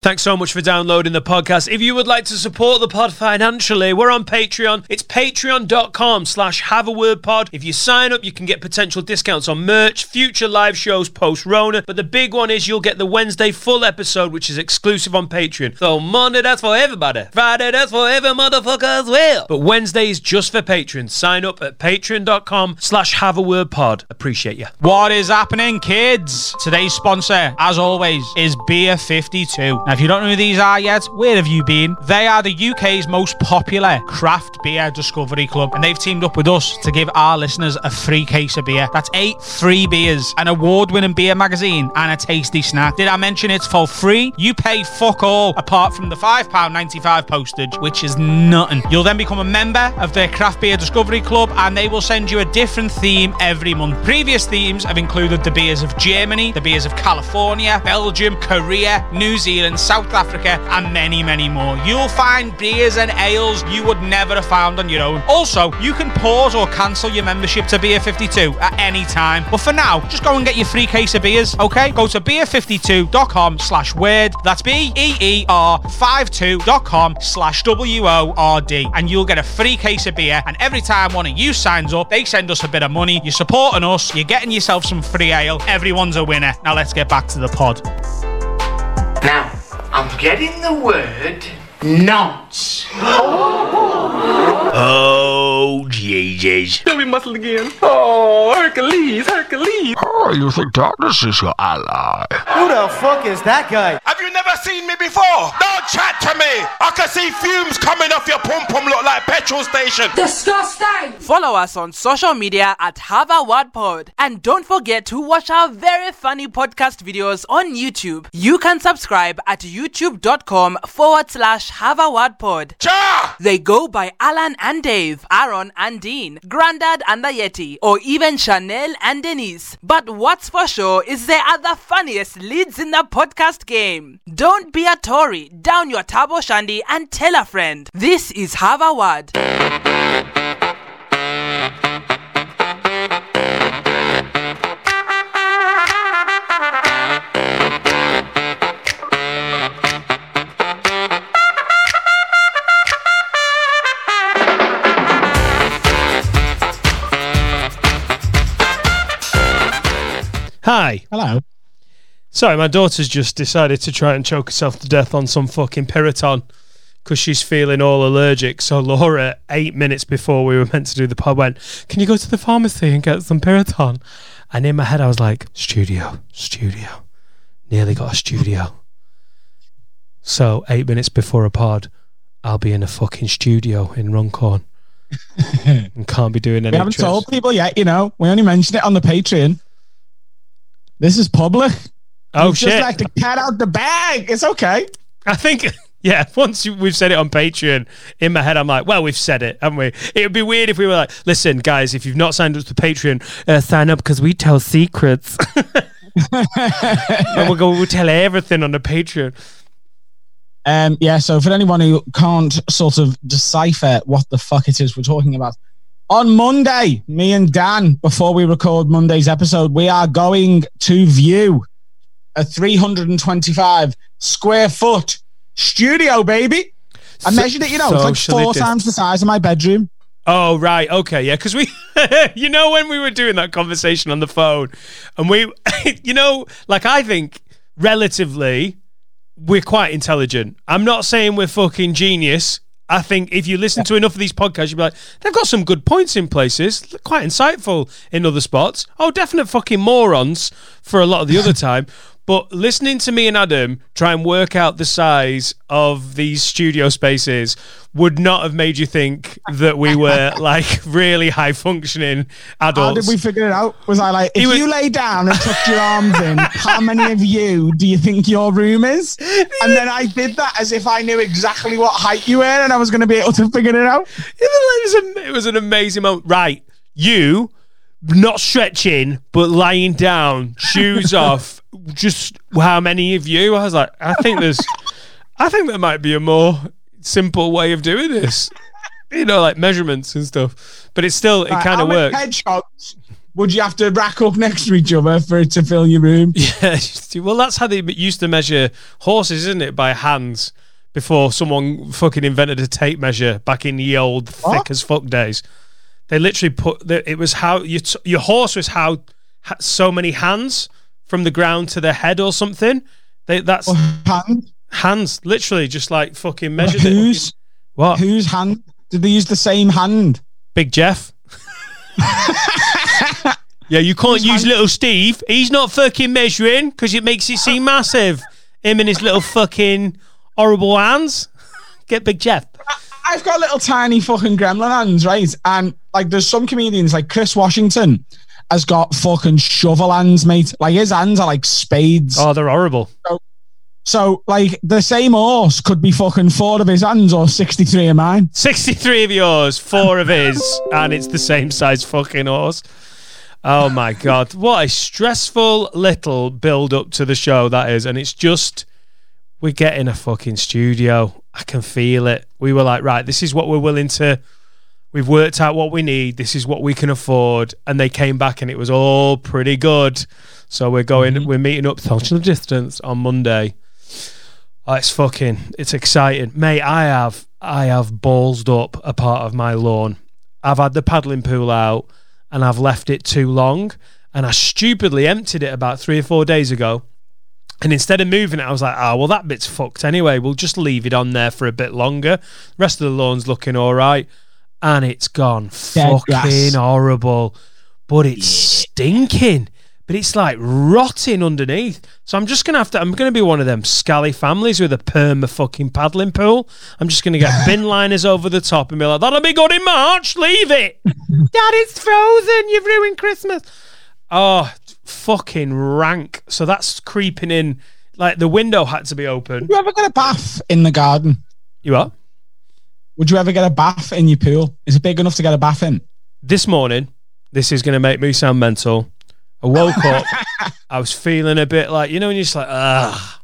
Thanks so much for downloading the podcast. If you would like to support the pod financially, we're on Patreon. It's patreon.com slash have a word pod. If you sign up, you can get potential discounts on merch, future live shows post Rona. But the big one is you'll get the Wednesday full episode, which is exclusive on Patreon. So Monday, that's for everybody. Friday, that's for every motherfucker as well. But Wednesday is just for patrons. Sign up at patreon.com slash have a word pod. Appreciate you. What is happening, kids? Today's sponsor, as always, is Beer 52. Now, if you don't know who these are yet, where have you been? They are the UK's most popular craft beer discovery club, and they've teamed up with us to give our listeners a free case of beer. That's eight free beers, an award winning beer magazine, and a tasty snack. Did I mention it's for free? You pay fuck all apart from the £5.95 postage, which is nothing. You'll then become a member of their craft beer discovery club, and they will send you a different theme every month. Previous themes have included the beers of Germany, the beers of California, Belgium, Korea, New Zealand, South Africa, and many, many more. You'll find beers and ales you would never have found on your own. Also, you can pause or cancel your membership to Beer 52 at any time. But for now, just go and get your free case of beers, okay? Go to beer52.com slash word. That's B-E-E-R 52.com slash W-O-R-D. And you'll get a free case of beer. And every time one of you signs up, they send us a bit of money. You're supporting us. You're getting yourself some free ale. Everyone's a winner. Now let's get back to the pod. Now, I'm getting the word nonce. Oh, oh Jesus. Show me muscle again. Oh, Hercules, Hercules. Oh, you think darkness is your ally? Who the fuck is that guy? Have you never seen me before? Don't chat to me. I can see fumes coming off your pom pom look like petrol station. Disgusting! Follow us on social media at Have a Word Pod. And don't forget to watch our very funny podcast videos on YouTube. You can subscribe at youtube.com forward slash Have a Word Pod. Cha! They go by Alan and Dave, Aaron and Dean, Grandad and the Yeti, or even Chanel and Denise. But what's for sure is they are the funniest leads in the podcast game. Don't be a Tory, down your Tabo Shandy and tell a friend. This is Have Sorry, my daughter's just decided to try and choke herself to death on some fucking Piriton because she's feeling all allergic. So Laura, eight minutes before we were meant to do the pod, went, "Can you go to the pharmacy and get some Piriton?" And in my head, I was like, "Studio, studio, nearly got a studio." So eight minutes before a pod, I'll be in a fucking studio in Runcorn and can't be doing any. We haven't trips. told people yet, you know. We only mentioned it on the Patreon. This is public. Oh You've shit! Just like the cat out the bag. It's okay. I think, yeah, once we've said it on Patreon, in my head, I'm like, well, we've said it, haven't we? It would be weird if we were like, listen, guys, if you've not signed up to Patreon, uh, sign up because we tell secrets. and we'll go, we'll tell everything on the Patreon. Um, yeah, so for anyone who can't sort of decipher what the fuck it is we're talking about, on Monday, me and Dan, before we record Monday's episode, we are going to view a 325 square foot studio, baby. I measured it, you know, it's like four dis- times the size of my bedroom. Oh, right. Okay. Yeah. Because we, you know, when we were doing that conversation on the phone, and we, you know, like I think relatively, we're quite intelligent. I'm not saying we're fucking genius. I think if you listen to enough of these podcasts, you'll be like, they've got some good points in places, quite insightful in other spots. Oh, definite fucking morons for a lot of the other time. But listening to me and Adam try and work out the size of these studio spaces would not have made you think that we were like really high functioning adults. How did we figure it out? Was I like, if was- you lay down and tuck your arms in, how many of you do you think your room is? And then I did that as if I knew exactly what height you were and I was going to be able to figure it out. It was, a, it was an amazing moment. Right. You, not stretching, but lying down, shoes off. Just how many of you? I was like, I think there's, I think there might be a more simple way of doing this. You know, like measurements and stuff. But it's still, it kind of works. Hedgehogs would you have to rack up next to each other for it to fill your room? Yeah, well, that's how they used to measure horses, isn't it? By hands before someone fucking invented a tape measure back in the old thick as fuck days. They literally put the, it was how your t- your horse was how ha- so many hands from the ground to the head or something. They that's Hand? hands, literally just like fucking measured it. Whose What? whose hand? Did they use the same hand? Big Jeff. yeah, you can't use little Steve. He's not fucking measuring because it makes it seem massive. Him and his little fucking horrible hands. Get Big Jeff. I've got little tiny fucking gremlin hands, right? And like, there's some comedians like Chris Washington has got fucking shovel hands, mate. Like his hands are like spades. Oh, they're horrible. So like the same horse could be fucking four of his hands or 63 of mine. 63 of yours, four of his, and it's the same size fucking horse. Oh my God. What a stressful little build up to the show that is. And it's just, we're getting a fucking studio. I can feel it. We were like, right, this is what we're willing to, we've worked out what we need. This is what we can afford. And they came back and it was all pretty good. So we're going, mm-hmm. we're meeting up social distance on Monday. Oh, it's fucking, it's exciting, mate. I have, I have ballsed up a part of my lawn. I've had the paddling pool out, and I've left it too long, and I stupidly emptied it about three or four days ago. And instead of moving it, I was like, oh, well, that bit's fucked anyway. We'll just leave it on there for a bit longer. The rest of the lawn's looking all right. And it's gone Dead fucking grass. horrible. But it's stinking. But it's like rotting underneath. So I'm just going to have to, I'm going to be one of them scally families with a perma fucking paddling pool. I'm just going to get bin liners over the top and be like, that'll be good in March. Leave it. Dad, it's frozen. You've ruined Christmas. Oh, fucking rank. So that's creeping in. Like the window had to be open. Would you ever get a bath in the garden? You are? Would you ever get a bath in your pool? Is it big enough to get a bath in? This morning, this is going to make me sound mental. I woke up. I was feeling a bit like, you know, when you're just like, ah,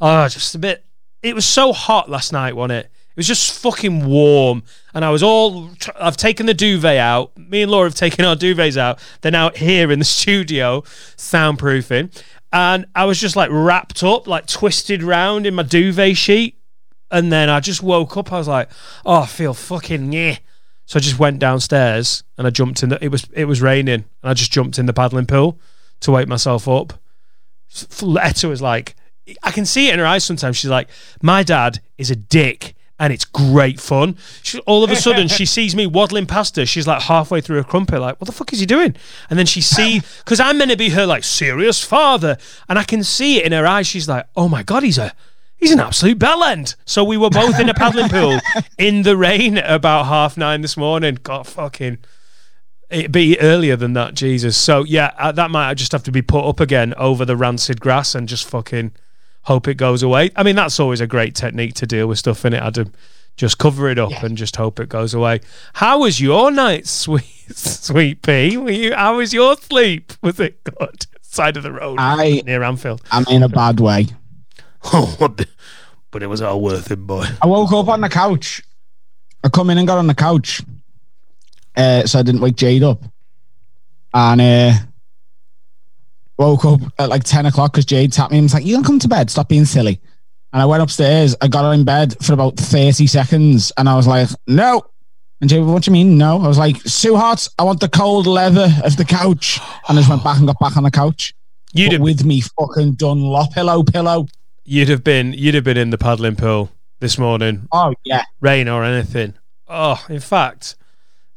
oh, just a bit. It was so hot last night, wasn't it? It was just fucking warm. And I was all, I've taken the duvet out. Me and Laura have taken our duvets out. They're now here in the studio, soundproofing. And I was just like wrapped up, like twisted round in my duvet sheet. And then I just woke up. I was like, oh, I feel fucking yeah. So I just went downstairs and I jumped in. The, it was it was raining, and I just jumped in the paddling pool to wake myself up. Etta was like, I can see it in her eyes sometimes. She's like, my dad is a dick. And it's great fun. She, all of a sudden, she sees me waddling past her. She's like halfway through a crumpet, like, "What the fuck is he doing?" And then she see because I'm meant to be her like serious father, and I can see it in her eyes. She's like, "Oh my god, he's a he's an absolute bellend." So we were both in a paddling pool in the rain at about half nine this morning. God, fucking. It'd be earlier than that, Jesus. So yeah, uh, that might just have to be put up again over the rancid grass and just fucking hope it goes away. I mean, that's always a great technique to deal with stuff in it, Adam. Just cover it up and just hope it goes away. How was your night, sweet sweet pea? Were you? How was your sleep? Was it good? Side of the road I near Anfield. I'm in a bad way. but it was all worth it, boy. I woke up on the couch. I come in and got on the couch, uh, so I didn't wake Jade up, and uh, woke up at like ten o'clock because Jade tapped me and was like, "You gonna come to bed? Stop being silly." And I went upstairs. I got her in bed for about thirty seconds, and I was like, "No." And Jade, what do you mean? No. I was like, "It's too hot. I want the cold leather of the couch." And I just went back and got back on the couch. You'd have, with me fucking Dunlop pillow pillow. you'd have been you'd have been in the paddling pool this morning, Oh yeah. rain or anything. Oh, in fact,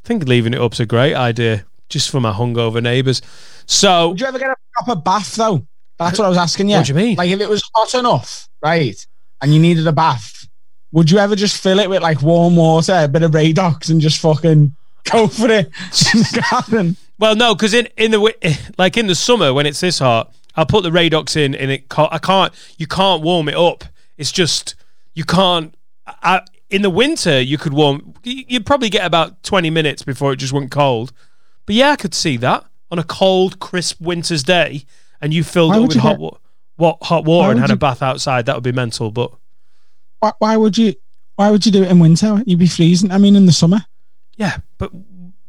I think leaving it up's a great idea, just for my hungover neighbours. So Would you ever get a proper bath though? That's what I was asking you. What do you mean? Like if it was hot enough, right, and you needed a bath, would you ever just fill it with like warm water, a bit of Radox, and just fucking go for it in the garden? Well, no, because in in the like in the summer when it's this hot, I'll put the Radox in, and it ca- I can't you can't warm it up. It's just you can't. I, in the winter, you could warm. You'd probably get about twenty minutes before it just went cold. But yeah, I could see that on a cold, crisp winter's day, and you filled Why it with hot get- wa- what hot water and had a bath outside. That would be mental. But Why, why would you? Why would you do it in winter? You'd be freezing. I mean, in the summer. yeah, but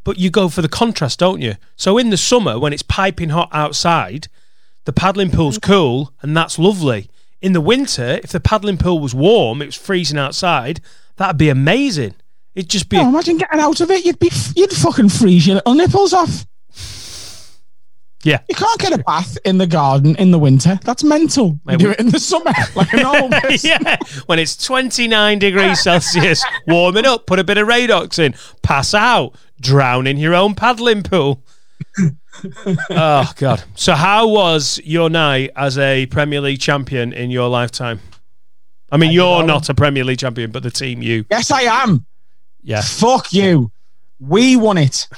but you go for the contrast, don't you? So in the summer, when it's piping hot outside, the paddling pool's mm-hmm. cool and that's lovely. In the winter, if the paddling pool was warm, it was freezing outside, that'd be amazing. It'd just be. Oh, imagine getting out of it. You'd be, you'd fucking freeze your little nipples off. Yeah. You can't get a bath in the garden in the winter. That's mental. You do it in the summer, like a normal person. yeah, when it's 29 degrees Celsius, warming up, put a bit of Radox in, pass out, drown in your own paddling pool. oh, God. So, how was your night as a Premier League champion in your lifetime? I mean, you're not a Premier League champion, but the team you. Yes, I am. Yeah. Fuck you. We won it.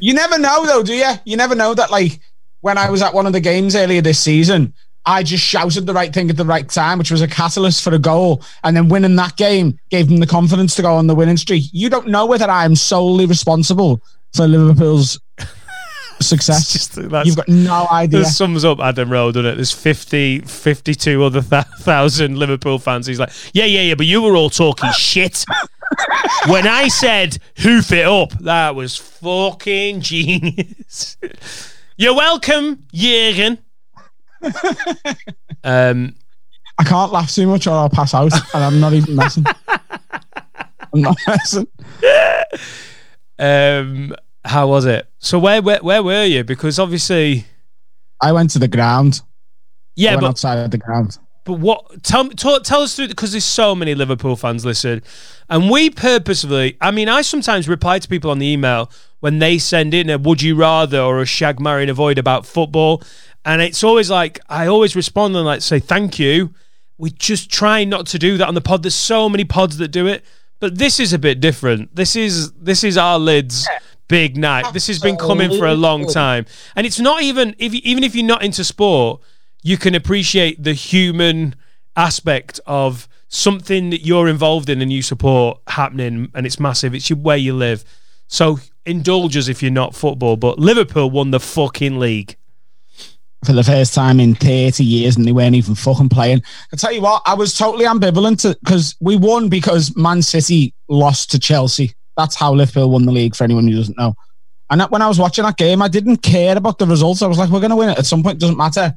You never know, though, do you? You never know that, like, when I was at one of the games earlier this season, I just shouted the right thing at the right time, which was a catalyst for a goal. And then winning that game gave them the confidence to go on the winning streak. You don't know whether I am solely responsible for Liverpool's success. Just- You've got no idea. This sums up Adam Rowe, doesn't it? There's 50, 52 other th- thousand Liverpool fans. He's like, yeah, yeah, yeah, but you were all talking shit. When I said hoof it up, that was fucking genius. You're welcome, Jürgen. um, I can't laugh too much or I'll pass out, and I'm not even messing. I'm not messing. um, how was it? So where, where where were you? Because obviously, I went to the ground. I yeah, went but outside the ground. But what? Tell tell, tell us through because there's so many Liverpool fans listen, and we purposefully. I mean, I sometimes reply to people on the email when they send in a "Would you rather" or a "Shag, marry, and avoid" about football, and it's always like I always respond and like say thank you. We just try not to do that on the pod. There's so many pods that do it, but this is a bit different. This is this is our lids. Big night. This has been coming for a long time, and it's not even if you, even if you're not into sport, you can appreciate the human aspect of something that you're involved in and you support happening and it's massive it's where you live so indulge us if you're not football but liverpool won the fucking league for the first time in 30 years and they weren't even fucking playing. I tell you what, I was totally ambivalent because we won because Man City lost to Chelsea. That's how Liverpool won the league for anyone who doesn't know. And that, when I was watching that game, I didn't care about the results. I was like, we're going to win it at some point. Doesn't matter.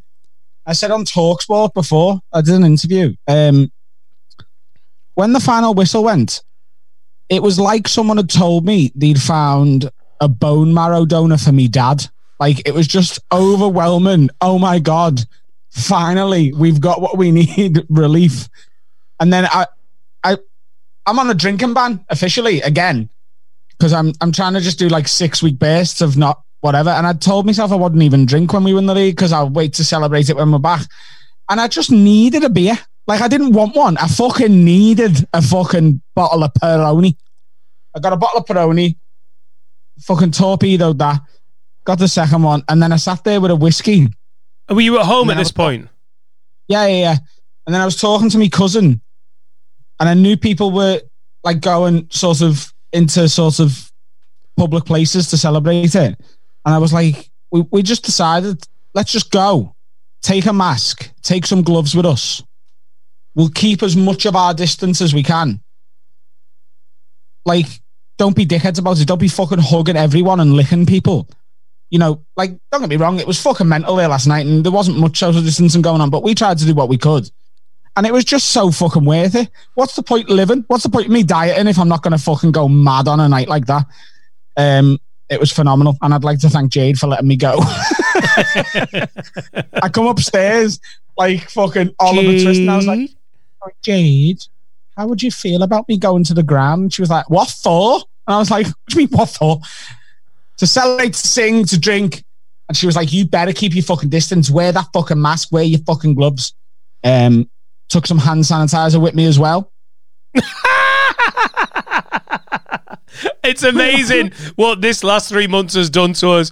I said on Talksport before, I did an interview. Um, when the final whistle went, it was like someone had told me they'd found a bone marrow donor for me dad. Like it was just overwhelming. Oh my god! Finally, we've got what we need. Relief. And then I, I, I'm on a drinking ban officially again because I'm I'm trying to just do like six week bursts of not whatever. And I told myself I wouldn't even drink when we win the league because I'll wait to celebrate it when we're back. And I just needed a beer. Like I didn't want one. I fucking needed a fucking bottle of Peroni. I got a bottle of Peroni. Fucking torpedoed that. Got the second one, and then I sat there with a whiskey. were you at home at this was- point Yeah, yeah, yeah. And then I was talking to my cousin, and I knew people were like going sort of into sort of public places to celebrate it. And I was like, we, we just decided, let's just go. Take a mask, take some gloves with us. We'll keep as much of our distance as we can. Like, don't be dickheads about it. Don't be fucking hugging everyone and licking people. You know, like, don't get me wrong, it was fucking mental there last night and there wasn't much social distancing going on, but we tried to do what we could. And it was just so fucking worth it. What's the point living? What's the point of me dieting if I'm not going to fucking go mad on a night like that? Um, it was phenomenal. And I'd like to thank Jade for letting me go. I come upstairs like fucking Oliver Twist and I was like, "Oh, Jade, how would you feel about me going to the? And she was like, what for? And I was like, what do you mean, what for? To celebrate, to sing, to drink. And she was like, you better keep your fucking distance. Wear that fucking mask. Wear your fucking gloves. Um, took some hand sanitizer with me as well. it's amazing what this last three months has done to us.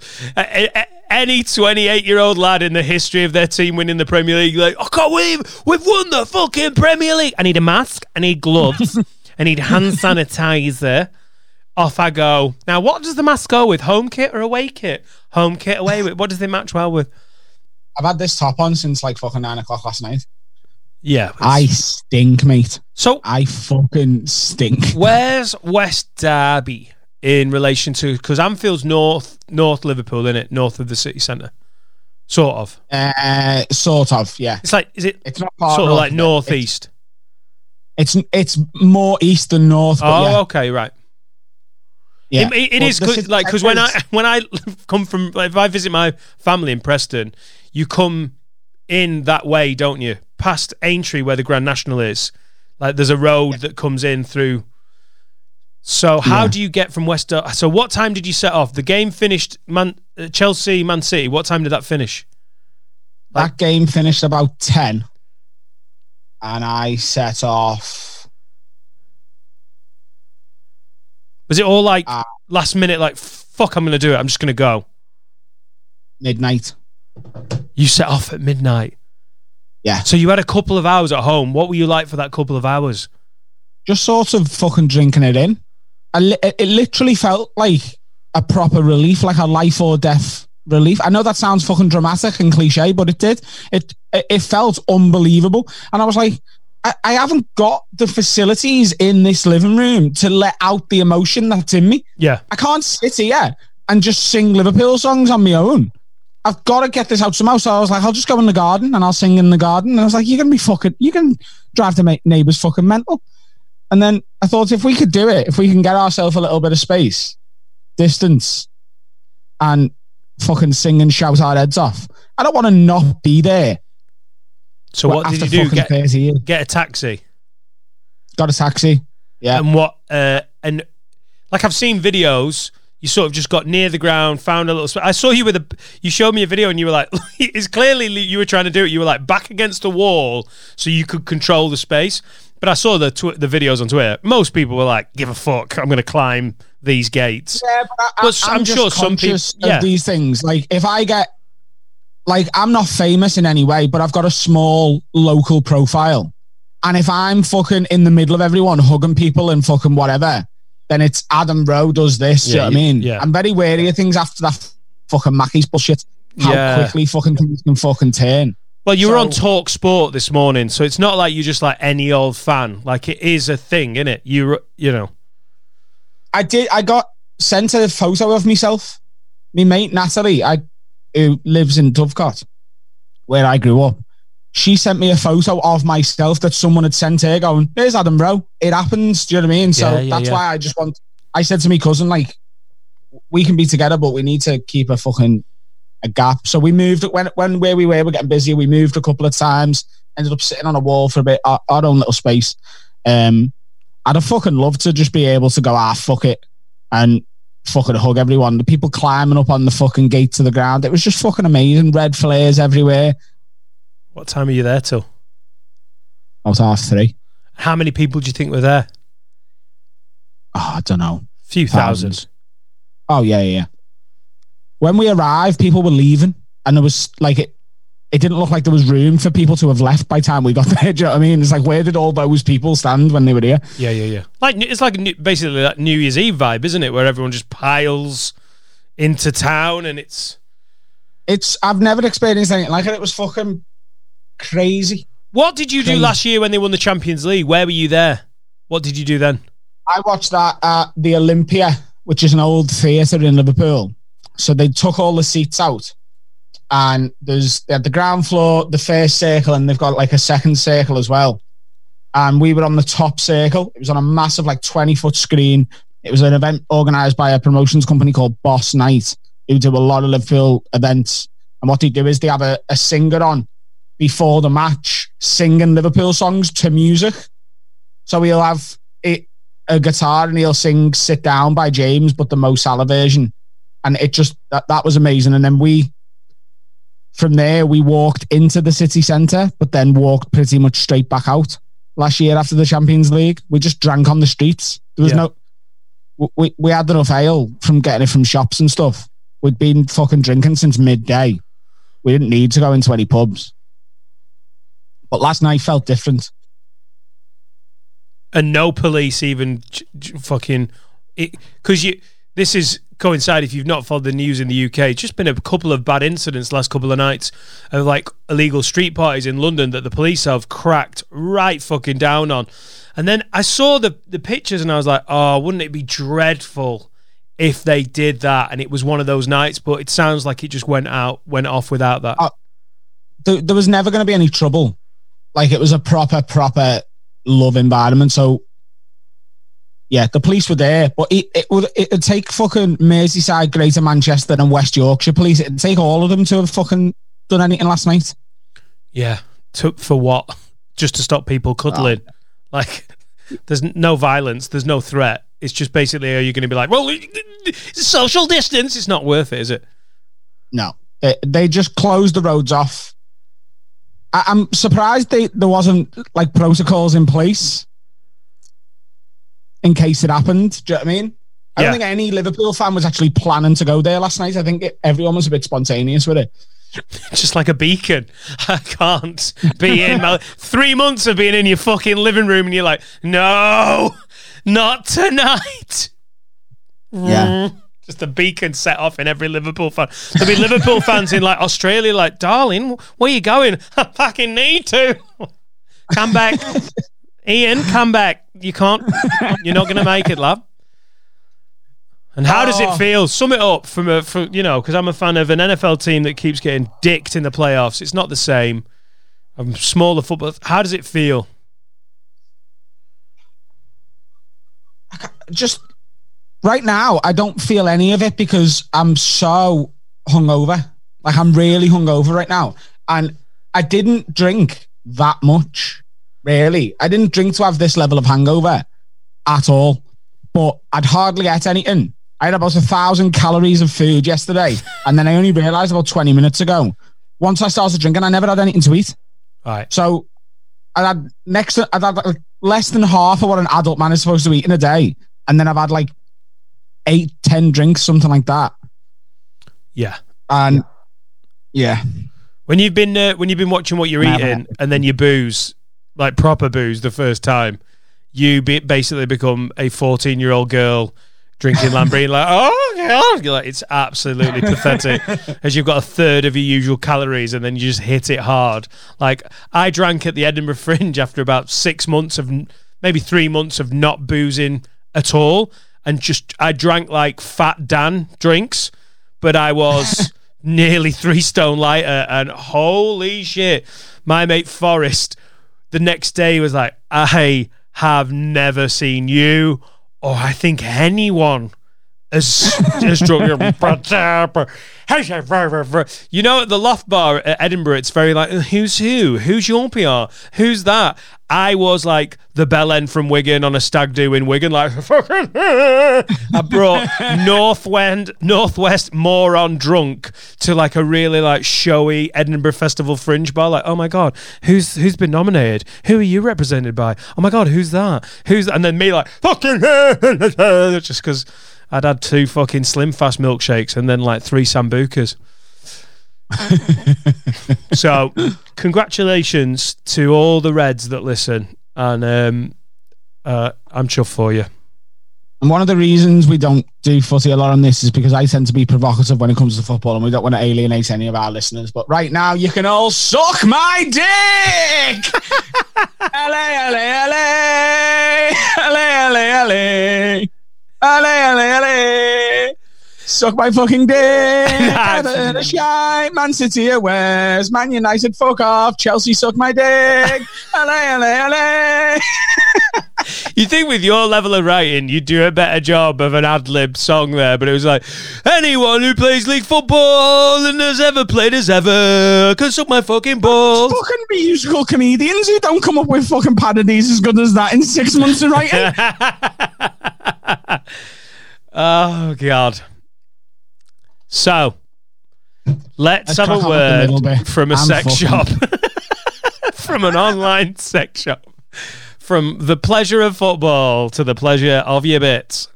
Any 28 year old lad in the history of their team winning the Premier League, like, I can't believe we've won the fucking Premier League. I need a mask, I need gloves, I need hand sanitizer. Off I go. Now, what does the mask go with? Home kit or away kit? Home kit, away with. What does they match well with? I've had this top on since like fucking nine o'clock last night. Yeah. I stink, mate. So I fucking stink. Where's West Derby? in relation to because Anfield's north North Liverpool, in it, north of the city centre, sort of. Uh, sort of, yeah. It's like is it It's not part sort of like northeast? It's it's more east than north. Oh, yeah, okay, right. yeah. It, it- But is good, like because when I when I come from like, if I visit my family in Preston, you come in that way, don't you? Past Aintree where the Grand National is, like there's a road that comes in through. So how Yeah. do you get from West? So what time did you set off? The game finished. Man, uh, Chelsea, Man City. What time did that finish? that game finished about ten, and I set off. Was it all like Uh, last minute? Like fuck, I'm gonna do it. I'm just gonna go. midnight. You set off at midnight. Yeah. So you had a couple of hours at home. What were you like for that couple of hours? Just sort of fucking drinking it in. I li- it it literally felt like a proper relief, like a life or death relief. I know that sounds fucking dramatic and cliche, but it did. It it, it felt unbelievable, and I was like, I, I haven't got the facilities in this living room to let out the emotion that's in me. Yeah. I can't sit here and just sing Liverpool songs on my own. I've got to get this out somehow. So I was like, I'll just go in the garden and I'll sing in the garden. And I was like, you're going to be fucking, you can drive the neighbours fucking mental. And then I thought, if we could do it, if we can get ourselves a little bit of space, distance, and fucking sing and shout our heads off, I don't want to not be there. So what did you do? Get get a taxi. Got a taxi. Yeah. And what? Uh, and like I've seen videos. You sort of just got near the ground, found a little. Sp- I saw you with a. You showed me a video, and you were like, "It's clearly you were trying to do it." You were like back against the wall, so you could control the space. But I saw the tw- the videos on Twitter. Most people were like, "Give a fuck! I'm going to climb these gates." Yeah, but, I, But I'm, I'm just sure some people- yeah. of these things. Like if I get, like I'm not famous in any way, but I've got a small local profile, and if I'm fucking in the middle of everyone hugging people and fucking whatever, then it's Adam Rowe does this. do you know what I mean? yeah. I'm very wary of things after that fucking Mackey's bullshit. How Yeah. quickly fucking things can fucking turn. Well, you were on So- Talk Sport this morning, so it's not like you're just like any old fan. Like it is a thing, isn't it? You you know. I did. I got sent a photo of myself. My mate Natalie, I who lives in Dovecot, where I grew up. She sent me a photo of myself that someone had sent her, going, "There's Adam Rowe. It happens." Do you know what I mean? So Yeah, yeah, that's yeah. why I just want. I said to my cousin, like, we can be together, but we need to keep a fucking a gap. So we moved when when where we were, we're getting busy. We moved a couple of times. Ended up sitting on a wall for a bit, our, our own little space. Um, I'd have fucking loved to just be able to go, ah, fuck it, and fucking hug everyone. The people climbing up on the fucking gate to the ground. It was just fucking amazing. Red flares everywhere. What time are you there till? I was half three. How many people do you think were there? Oh, I don't know. few Thousands. thousand. Oh yeah, yeah. yeah. When we arrived, people were leaving, and there was like it. It didn't look like there was room for people to have left by the time we got there. Do you know what I mean? It's like where did all those people stand when they were here? Yeah, yeah, yeah. Like it's like basically that New Year's Eve vibe, isn't it? Where everyone just piles into town, and it's It's I've never experienced anything like it. It was fucking crazy. what did you do last year when they won the Champions League? Where were you there? What did you do then? I watched that at the Olympia, which is an old theatre in Liverpool. So they took all the seats out, and there's they had the ground floor, the first circle, and they've got like a second circle as well. And we were on the top circle. It was on a massive, like twenty foot screen. It was an event organised by a promotions company called Boss Night, who do a lot of Liverpool events. And what they do is they have a, a singer on before the match singing Liverpool songs to music. So he'll have it, a guitar and he'll sing "Sit Down" by James, but the Mo Salah version, and it just that that was amazing. And then we, from there, we walked into the city centre, but then walked pretty much straight back out. Last year after the Champions League, we just drank on the streets. There was Yeah. no, we we had enough ale from getting it from shops and stuff. We'd been fucking drinking since midday. We didn't need to go into any pubs. But last night felt different. and no police even j- j- fucking because you this is coincide if you've not followed the news in the UK it's just been a couple of bad incidents last couple of nights of like illegal street parties in London that the police have cracked right fucking down on and then I saw the the pictures and I was like oh wouldn't it be dreadful if they did that and it was one of those nights, but it sounds like it just went out, went off without that. Uh, there, there was never going to be any trouble. Like it was a proper, proper love environment. So yeah, the police were there, but it, it would it'd take fucking Merseyside, Greater Manchester, and West Yorkshire police. It'd take all of them to have fucking done anything last night. Yeah, took for what? Just to stop people cuddling. Like, there's no violence, there's no threat. It's just basically, are you going to be like, well, social distance? It's not worth it, is it? No, they, they just closed the roads off. I, I'm surprised they, there wasn't like protocols in place in case it happened. Do you know what I mean? I Yeah. don't think any Liverpool fan was actually planning to go there last night. I think it, everyone was a bit spontaneous with it. Just like a beacon. I can't be in. my- Three months of being in your fucking living room, and you're like, no, not tonight. Yeah. Mm. Just a beacon set off in every Liverpool fan. There'll be Liverpool fans in like Australia, like, darling, where you going? I fucking need to. Come back. Ian, come back. You can't, you're not going to make it, love. And how does it Oh. feel? Sum it up from a, from, you know, because I'm a fan of an NFL team that keeps getting dicked in the playoffs. It's not the same. I'm smaller football. How does it feel? Just right now, I don't feel any of it because I'm so hungover. Like I'm really hungover right now, and I didn't drink that much. Really, I didn't drink to have this level of hangover at all. But I'd hardly ate anything. I had about a thousand calories of food yesterday, and then I only realised about twenty minutes ago. Once I started drinking, I never had anything to eat. Right. So I had next, I'd had like less than half of what an adult man is supposed to eat in a day, and then I've had like eight, ten drinks, something like that. Yeah. And yeah, When you've been uh, when you've been watching what you're Never. eating and then you booze like proper booze the first time, you be- basically become a 14 year old girl drinking Lambrine. like, oh god, You're like it's absolutely pathetic. As you've got a third of your usual calories and then you just hit it hard. Like I drank at the Edinburgh Fringe after about six months of maybe three months of not boozing at all, and just I drank like Fat Dan drinks, but I was. nearly three stone lighter, and holy shit, my mate Forrest the next day was like, I have never seen you, or I think anyone as as drunk. You know, at the Loft Bar at Edinburgh, it's very like, uh, who's who? Who's your PR? Who's that? I was like the bell end from Wigan on a stag do in Wigan, like I brought Northwest Northwest moron drunk to like a really like showy Edinburgh Festival fringe bar. Like, oh my god, who's who's been nominated? Who are you represented by? Oh my god, who's that? Who's that? And then me like fucking just because I'd had two fucking slim fast milkshakes and then like three sambucas. so, congratulations to all the Reds that listen, and um, uh, I'm chuffed for you. and one of the reasons we don't do footy a lot on this is because I tend to be provocative when it comes to football, and we don't want to alienate any of our listeners. But right now, you can all suck my dick. LA, LA, LA, LA, LA, LA, LA, LA, LA. Suck my fucking dick. Everton a shite. Man City where's Man United fuck off. Chelsea suck my dick. LA, LA, LA. You think with your level of writing, you'd do a better job of an ad lib song there, but it was like, anyone who plays league football and has ever played as ever can suck my fucking balls. fucking musical comedians who don't come up with fucking parodies as good as that in six months of writing. Oh, God. So, let's, have a on with the middle word bit. from a I'm sex shop. from an online sex shop. From the pleasure of football to the pleasure of your bits.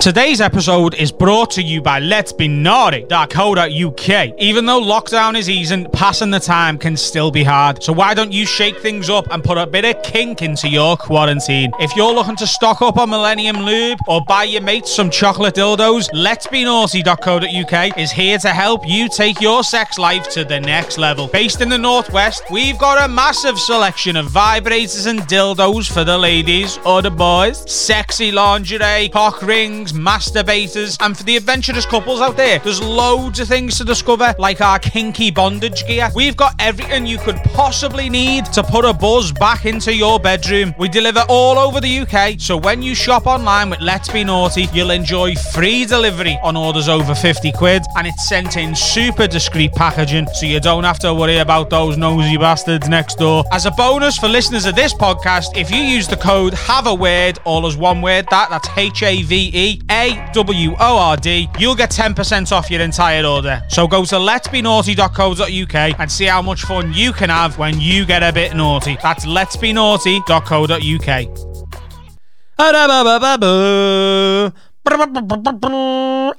Today's episode is brought to you by Let's Be Naughty.co.uk. Even though lockdown is easing, passing the time can still be hard. So why don't you shake things up and put a bit of kink into your quarantine? If you're looking to stock up on Millennium Lube or buy your mates some chocolate dildos, Let's Be Naughty.co.uk is here to help you take your sex life to the next level. Based in the Northwest, we've got a massive selection of vibrators and dildos for the ladies or the boys, sexy lingerie, cock rings, masturbators, and for the adventurous couples out there, there's loads of things to discover, like our kinky bondage gear. We've got everything you could possibly need to put a buzz back into your bedroom. We deliver all over the UK, so when you shop online with Let's Be Naughty, you'll enjoy free delivery on orders over 50 quid, and it's sent in super discreet packaging, so you don't have to worry about those nosy bastards next door. As a bonus for listeners of this podcast, if you use the code HAVE a word, all as one word, that that's H A V E A W O R D, you'll get 10% off your entire order. So go to letsbenaughty.co.uk and see how much fun you can have when you get a bit naughty. That's letsbenaughty.co.uk.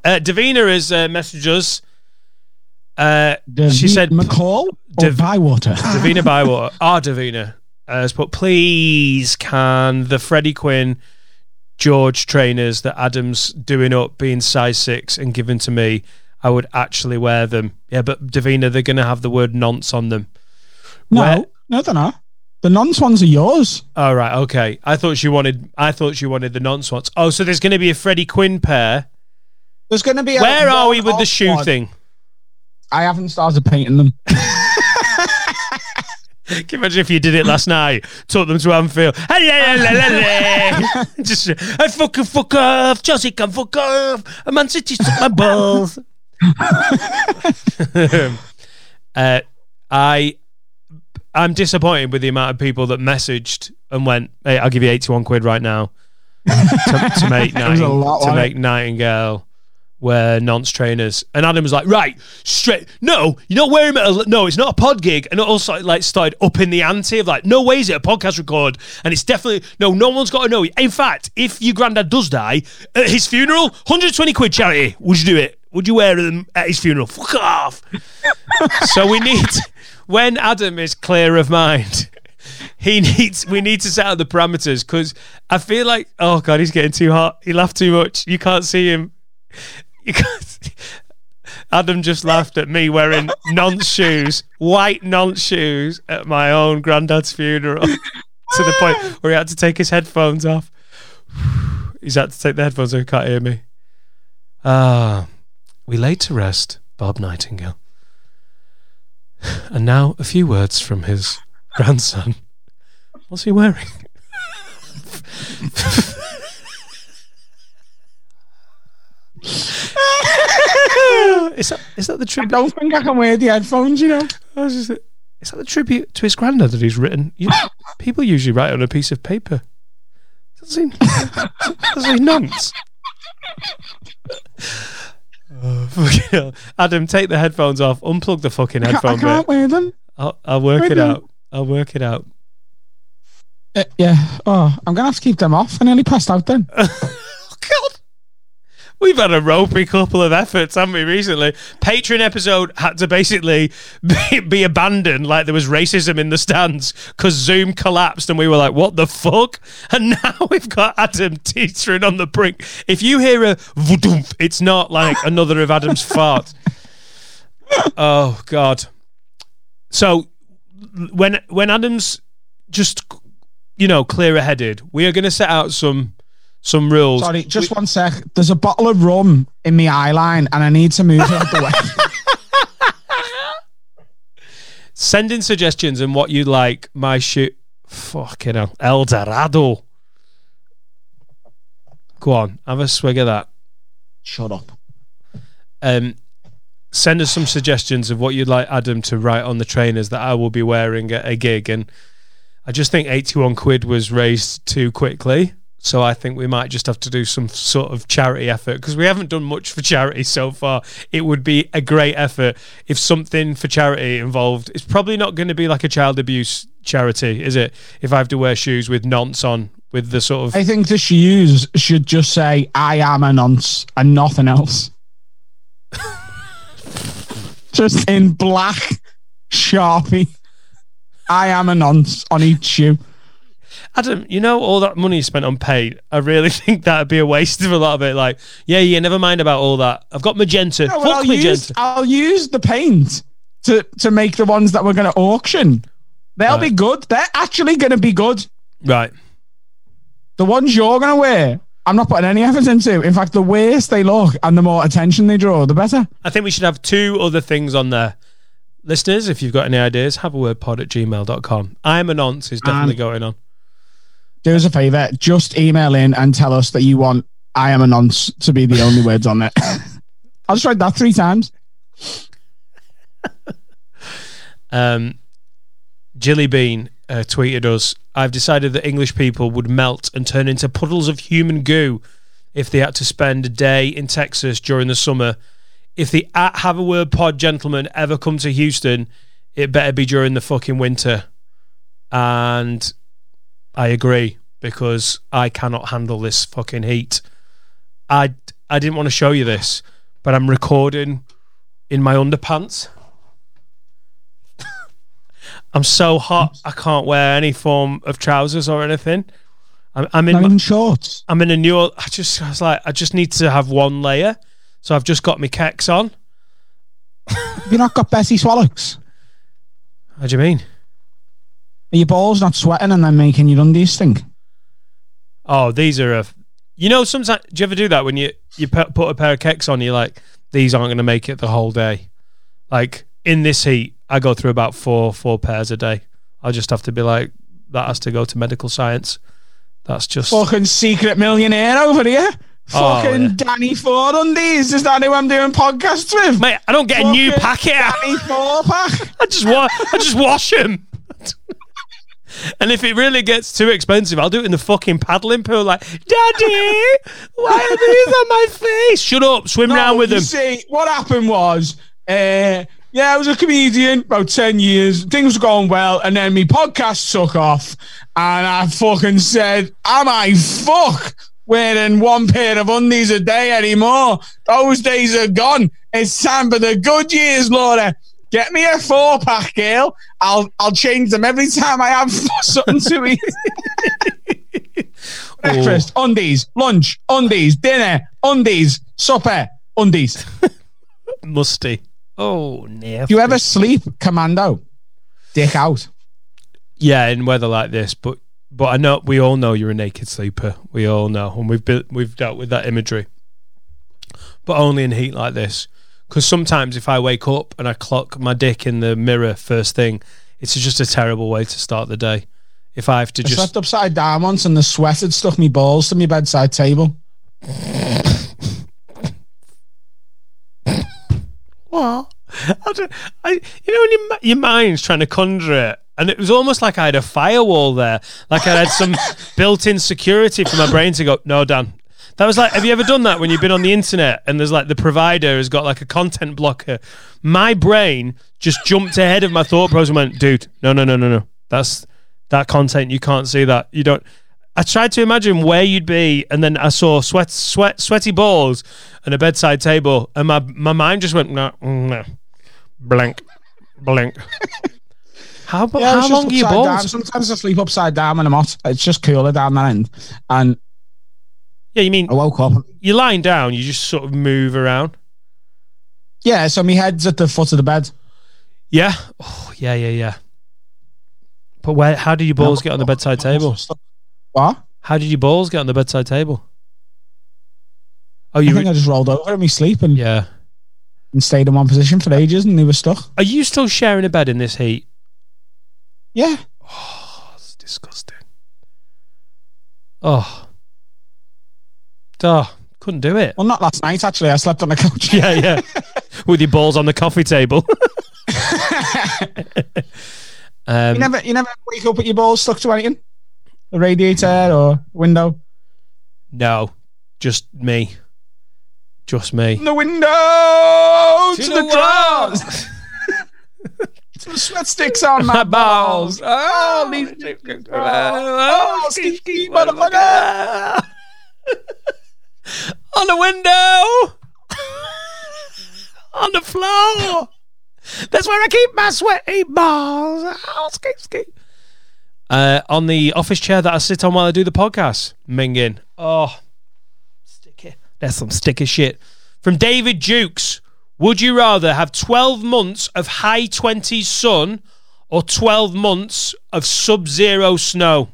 Uh, Davina has uh, messaged us. Uh, she said McCall or Dav- Bywater. Davina Bywater. Our Davina has put, please can the Freddie Quinn George trainers that Adam's doing up being size six and given to me, I would actually wear them. Yeah, but Davina, they're going to have the word nonce on them. No, Where- no, they're not. The nonce ones are yours. All right, okay. I thought she wanted. I thought she wanted the nonce ones. Oh, so there's going to be a Freddie Quinn pair. There's going to be. A Where are we with the shoe one. thing? I haven't started painting them. Can you imagine if you did it last night? Took them to Anfield. Just, I fucking fuck off. Chelsea can fuck off. And Man City took my balls. uh, I, I'm disappointed with the amount of people that messaged and went, "Hey, I'll give you 81 quid right now to, to make It was a Nighting- lot, to make? Nightingale." Wear nonce trainers, and Adam was like, "Right, straight. No, you're not wearing them. No, it's not a pod gig." And it also like started up in the ante of like, "No way is it a podcast record?" And it's definitely no. No one's got to know. In fact, if your granddad does die at his funeral, 120 quid charity. Would you do it? Would you wear them at his funeral? Fuck off. so we need when Adam is clear of mind. He needs. We need to set out the parameters because I feel like. Oh god, he's getting too hot. He laughed too much. You can't see him. Adam just laughed at me wearing nonce shoes, white nonce shoes at my own granddad's funeral to the point where he had to take his headphones off. He's had to take the headphones off, he can't hear me. Ah, we laid to rest Bob Nightingale. And now a few words from his grandson. What's he wearing? is that is that the tribute? I tribute? don't think I can wear the headphones, you know. I was just- Is that the tribute to his granddad that he's written? You know, people usually write on a piece of paper. Does he? Does he nonce? Oh, fucking hell. Adam, take the headphones off. Unplug the fucking I can't, I can't bit. wear them. I'll, I'll work Wait it a out. I'll work it out. Uh, yeah. Oh, I'm gonna have to keep them off. I nearly passed out then. We've had a ropey couple of efforts, haven't we, recently? Patreon episode had to basically be, be abandoned like there was racism in the stands because Zoom collapsed and we were like, what the fuck? And now we've got Adam teetering on the brink. If you hear a voodoomp, it's not like another of Adam's farts. Oh, God. So when when Adam's just, you know, clearer headed, we are going to set out some some rules. Sorry, just one sec. There's a bottle of rum in my eye line, and I need to move it out the way. Send in suggestions and what you'd like. My shoot. Fucking hell. El Dorado. Go on. Have a swig of that. Shut up. Um, send us some suggestions of what you'd like Adam to write on the trainers that I will be wearing at a gig. And I just think 81 quid was raised too quickly. So I think we might just have to do some sort of charity effort because we haven't done much for charity so far. It would be a great effort if something for charity involved. It's probably not going to be like a child abuse charity, is it? If I have to wear shoes with nonce on with the sort of I think the shoes should just say "I am a nonce" and nothing else. just in black sharpie. I am a nonce on each shoe. Adam, you know all that money you spent on paint. I really think that'd be a waste of a lot of it. Like, yeah, yeah, never mind about all that. I've got magenta. No, Fuck I'll, magenta. use, I'll use the paint to to make the ones that we're going to auction. They'll Right. be good. They're actually going to be good. Right. The ones you're going to wear, I'm not putting any effort into. In fact, the worse they look and the more attention they draw, the better. I think we should have two other things on there. Listeners, if you've got any ideas, have a word pod at gmail.com. I'm a nonce is definitely And- going on. Do us a favor, just email in and tell us that you want I am a nonce to be the only words on it. I'll just write that three times. Um, Jilly Bean uh, tweeted us I've decided that English people would melt and turn into puddles of human goo if they had to spend a day in Texas during the summer. If the at Have a Word Pod gentlemen ever come to Houston, it better be during the fucking winter. And I agree because I cannot handle this fucking heat. I, I didn't want to show you this, but I'm recording in my underpants. I'm so hot, I can't wear any form of trousers or anything. I'm, I'm in. My- even shorts. I'm in a new. I just I was like, I just need to have one layer, so I've just got my kecks on. You not got Bessie Swallows? How do you mean? Are your balls not sweating and then making your undies stink? Oh, these are a. You know, sometimes do you ever do that when you you put a pair of kecks on? You're like, these aren't going to make it the whole day. Like in this heat, I go through about four four pairs a day. I just have to be like, that has to go to medical science. That's just Fucking secret millionaire over here. Oh, Fucking yeah. Danny Ford undies. Is that who I'm doing podcasts with? mate. I don't get a new packet. out. Danny Four pack. I just wa- I just wash them. and if it really gets too expensive, I'll do it in the fucking paddling pool. Like, Daddy, why are these on my face? Shut up, swim around with you them. See, what happened was, uh, yeah, I was a comedian about 10 years. Things were going well. And then my podcast took off. And I fucking said, Am I fuck wearing one pair of undies a day anymore? Those days are gone. It's time for the good years, Laura. Get me a four pack, girl. I'll I'll change them every time I have something to eat. Breakfast, oh. undies, lunch, undies, dinner, undies, supper, undies. Musty. Oh, no. Do you ever sleep commando? Dick out. Yeah, in weather like this, but but I know we all know you're a naked sleeper. We all know, and we've been, we've dealt with that imagery, but only in heat like this. Because sometimes if I wake up and I clock my dick in the mirror first thing, it's just a terrible way to start the day. If I have to I just slept upside down once and the sweat had stuck me balls to my bedside table. What? I, don't- I, you know, when your, your mind's trying to conjure it, and it was almost like I had a firewall there, like I had some built-in security for my brain to go, no, Dan. That was like, have you ever done that when you've been on the internet and there's like the provider has got like a content blocker? My brain just jumped ahead of my thought process and went, dude, no, no, no, no, no. That's that content. You can't see that. You don't. I tried to imagine where you'd be, and then I saw sweat, sweat, sweaty balls and a bedside table, and my my mind just went no, mm, no, blank, blank. How, Yeah, how long are your upside down. Sometimes I sleep upside down when I'm hot. It's just cooler down that end. And Yeah, you mean I woke up. you're lying down, you just sort of move around. Yeah, so my head's at the foot of the bed. Yeah, oh, yeah, yeah, yeah. But where? How did your balls get on the bedside table? What? How did your balls get on the bedside table? Oh, I you think I just rolled over in my sleep and, yeah. and stayed in one position for ages and they were stuck. Are you still sharing a bed in this heat? Yeah. Oh, it's disgusting. Oh. Duh. Couldn't do it. Well, not last night, actually. I slept on the couch. Yeah, yeah. With your balls on the coffee table. um, You never, you never wake up with your balls stuck to anything? A radiator or window? no, just me. Just me. The window to, the, the drawers. Some sweat sticks on my balls. Oh, these oh, ski, ski, motherfucker. On the window, on the floor. That's where I keep my sweaty balls. Oh. Uh, on the office chair that I sit on while I do the podcast, minging. Oh, sticky. That's some sticky shit. From David Jukes. Would you rather have 12 months of high 20s sun or 12 months of sub zero snow?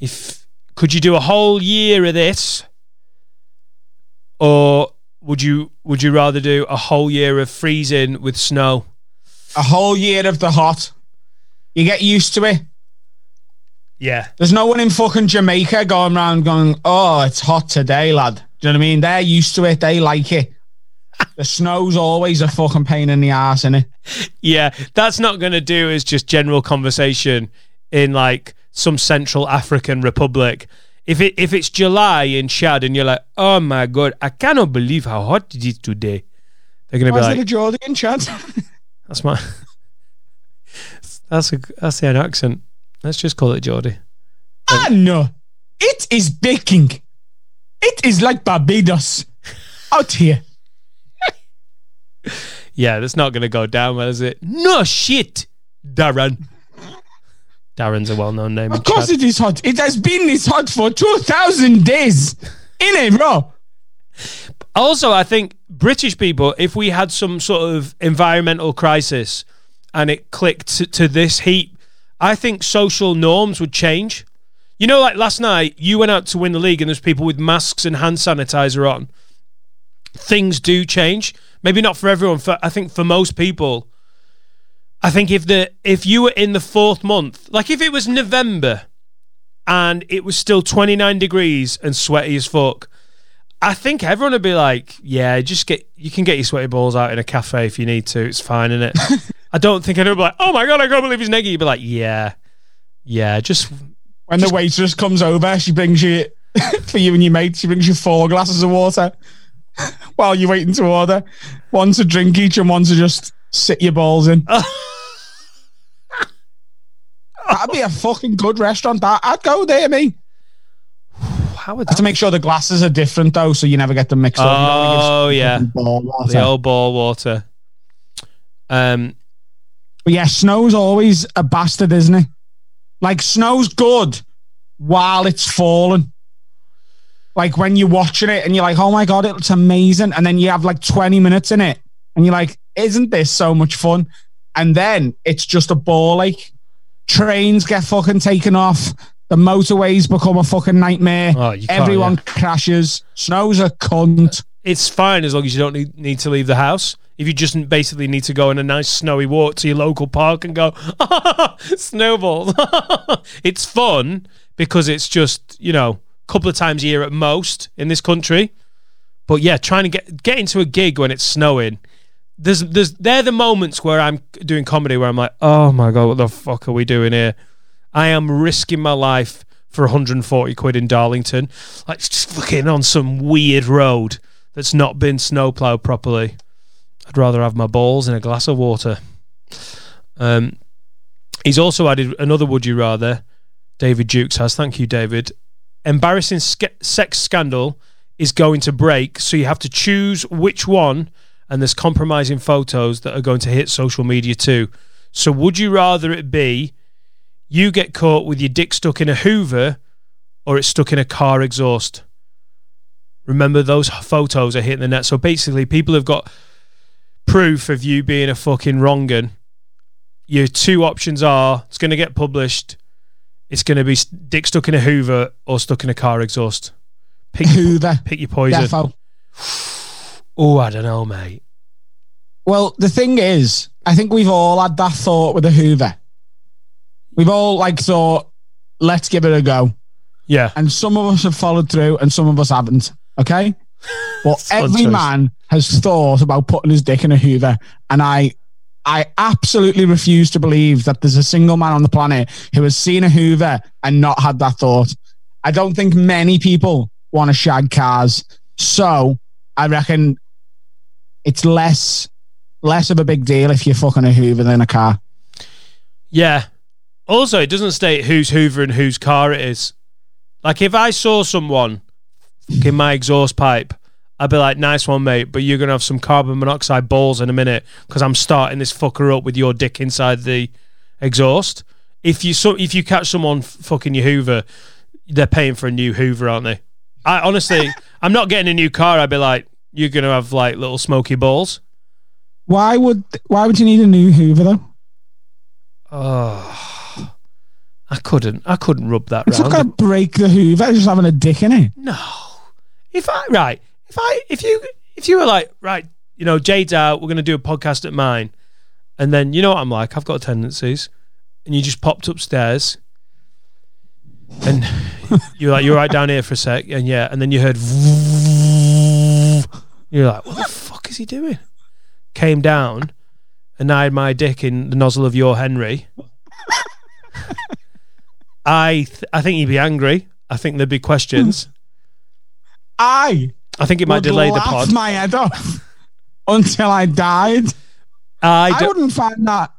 If could you do a whole year of this or would you would you rather do a whole year of freezing with snow? A whole year of the hot. You get used to it. Yeah. There's no one in fucking Jamaica going around going, oh, it's hot today, lad. Do you know what I mean? They're used to it. They like it. the snow's always a fucking pain in the ass, isn't it? Yeah, that's not going to do as just general conversation in like some Central African republic. If it if it's July in Chad and you're like, oh my god, I cannot believe how hot it is today. They're going to Why be like, it a Geordie in chat? that's my that's a that's an accent. Let's just call it Geordie. ah, no. It is baking. It is like Barbados out here. Yeah, that's not going to go down well, is it? No shit, Darren. Darren's a well-known name. Of course Chad. it is hot. It has been this hot for 2,000 days in a row. Also, I think British people, if we had some sort of environmental crisis and it clicked to, to this heat, I think social norms would change. You know, like last night, you went out to win the league and there's people with masks and hand sanitizer on. Things do change. Maybe not for everyone. For I think for most people, I think if the if you were in the fourth month, like if it was November and it was still 29 degrees and sweaty as fuck, I think everyone would be like, yeah, just get you can get your sweaty balls out in a cafe if you need to. It's fine, is it? I don't think anyone would be like, oh my god, I can't believe he's neggy. You'd be like, yeah, yeah, just When the waitress comes over, she brings you, for you and your mate, she brings you four glasses of water while you're waiting to order. One to drink each and one to just sit your balls in. That'd be a fucking good restaurant. That I'd go there, me. how would Have to make sure the glasses are different though, so you never get them mixed up. You Oh yeah, ball water. the old ball water. Um, But yeah, snow's always a bastard, isn't it? Like snow's good while it's falling. Like when you're watching it and you're like, oh my god, it's amazing. And then you have like 20 minutes in it and you're like, isn't this so much fun? And then it's just a ball like trains get fucking taken off. The motorways become a fucking nightmare. Oh, Everyone yeah. crashes. Snow's a cunt. it's fine as long as you don't need, need to leave the house. If you just basically need to go on a nice snowy walk to your local park and go snowballs, it's fun because it's just you know a couple of times a year at most in this country. But yeah, trying to get get into a gig when it's snowing. There's there's they're the moments where I'm doing comedy where I'm like, oh my god, what the fuck are we doing here? I am risking my life for 140 quid in Darlington, like just fucking on some weird road that's not been snowplowed properly. I'd rather have my balls in a glass of water. Um, he's also added another would you rather. David Jukes has. Thank you, David. Embarrassing ske- sex scandal is going to break, so you have to choose which one, and there's compromising photos that are going to hit social media too. So, would you rather it be you get caught with your dick stuck in a Hoover or it's stuck in a car exhaust? Remember, those photos are hitting the net. So, basically, people have got proof of you being a fucking wrong'un. Your two options are it's going to get published, it's going to be dick stuck in a Hoover or stuck in a car exhaust. Pick your, Hoover. pick your poison. Defo. Oh, I don't know, mate. Well, the thing is, I think we've all had that thought with a Hoover. We've all like thought, let's give it a go. Yeah. And some of us have followed through and some of us haven't. Okay. Well, every choice. man has thought about putting his dick in a Hoover. And I I absolutely refuse to believe that there's a single man on the planet who has seen a Hoover and not had that thought. I don't think many people want to shag cars. So I reckon it's less less of a big deal if you're fucking a Hoover than a car. Yeah. Also, it doesn't state whose Hoover and whose car it is. Like if I saw someone in my exhaust pipe, I'd be like, "Nice one, mate," but you're gonna have some carbon monoxide balls in a minute because I'm starting this fucker up with your dick inside the exhaust. If you so, if you catch someone fucking your Hoover, they're paying for a new Hoover, aren't they? I honestly, I'm not getting a new car. I'd be like, "You're gonna have like little smoky balls." Why would Why would you need a new Hoover though? Oh, I couldn't. I couldn't rub that It's not round. gonna break the Hoover. It's just having a dick in it. No. If I right, if I if you if you were like right, you know, Jade's out, we're gonna do a podcast at mine, and then you know what I'm like, I've got tendencies, and you just popped upstairs, and you're like, you're right down here for a sec, and yeah, and then you heard, you're like, what the fuck is he doing? Came down, and I had my dick in the nozzle of your Henry. I th- I think he'd be angry. I think there'd be questions. I I think it might delay the pod. my head off until I died. I, I wouldn't find that.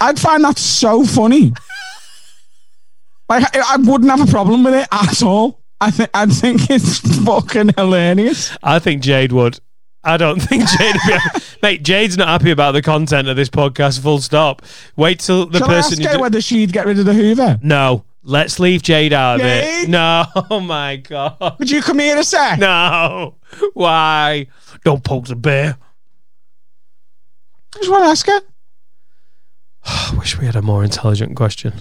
I'd find that so funny. Like I, I wouldn't have a problem with it at all. I think I think it's fucking hilarious. I think Jade would. I don't think Jade would be. Mate, Jade's not happy about the content of this podcast, full stop. Wait till the Shall person I you ask her do- whether she'd get rid of the Hoover? No. Let's leave Jade out of it. No. Oh my god. Would you come here a sec? No. Why? Don't poke the bear. I just want to ask her. I wish we had a more intelligent question.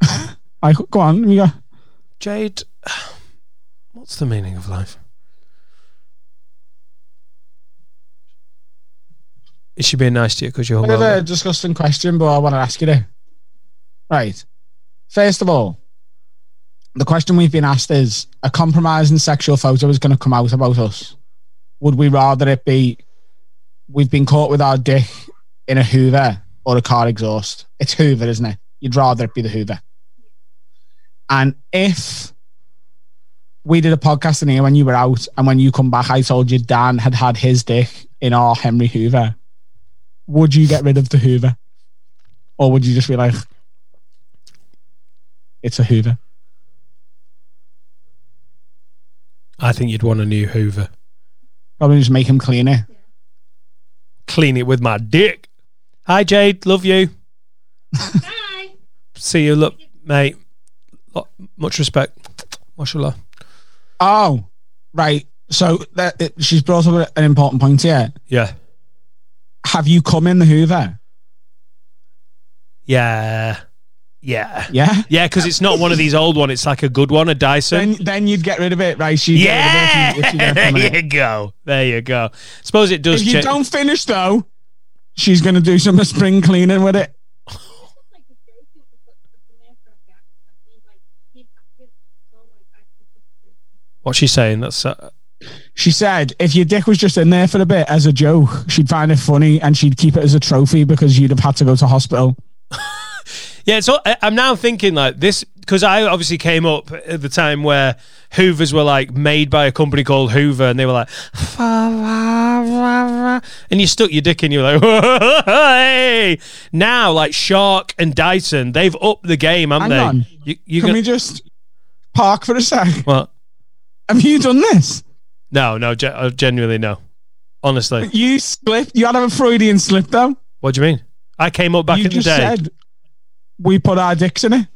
I go on. We go. Jade, what's the meaning of life? Is she being nice to you because you're Bit of a disgusting question, but I want to ask you it. Right. First of all, the question we've been asked is: a compromising sexual photo is going to come out about us. Would we rather it be we've been caught with our dick in a Hoover or a car exhaust? It's Hoover, isn't it? You'd rather it be the Hoover. And if we did a podcast in here when you were out, and when you come back, I told you Dan had had his dick in our Henry Hoover, would you get rid of the Hoover? Or would you just be like, it's a Hoover? I think you'd want a new Hoover. Probably just make him clean it. Clean it with my dick. Hi, Jade. Love you. Hi. See you. Look, mate. Lo- Much respect. Mashallah. Oh, right. So that, it- she's brought up an important point here. Yeah. Have you come in the Hoover? Yeah. Yeah. Yeah. Yeah, because it's not one of these old one. It's like a good one, a Dyson. Then, then you'd get rid of it, right? She'd yeah. get rid of it if you- if you don't there you it. go. There you go. Suppose it does. If you don't finish though, she's going to do some spring cleaning with it. What's she saying? That's uh, She said if your dick was just in there for a bit as a joke, she'd find it funny and she'd keep it as a trophy because you'd have had to go to hospital. yeah. So I'm now thinking like this because I obviously came up at the time where Hoovers were like made by a company called Hoover, and they were like, and you stuck your dick in, you were like, hey. Now like Shark and Dyson, they've upped the game, haven't Hang they? You, you Can got- we just park for a sec? what? Have you done this? No, no, ge- uh, genuinely no. Honestly, You slipped. You had a Freudian slip though. what do you mean? I came up back you in the just day. said we put our dicks in it.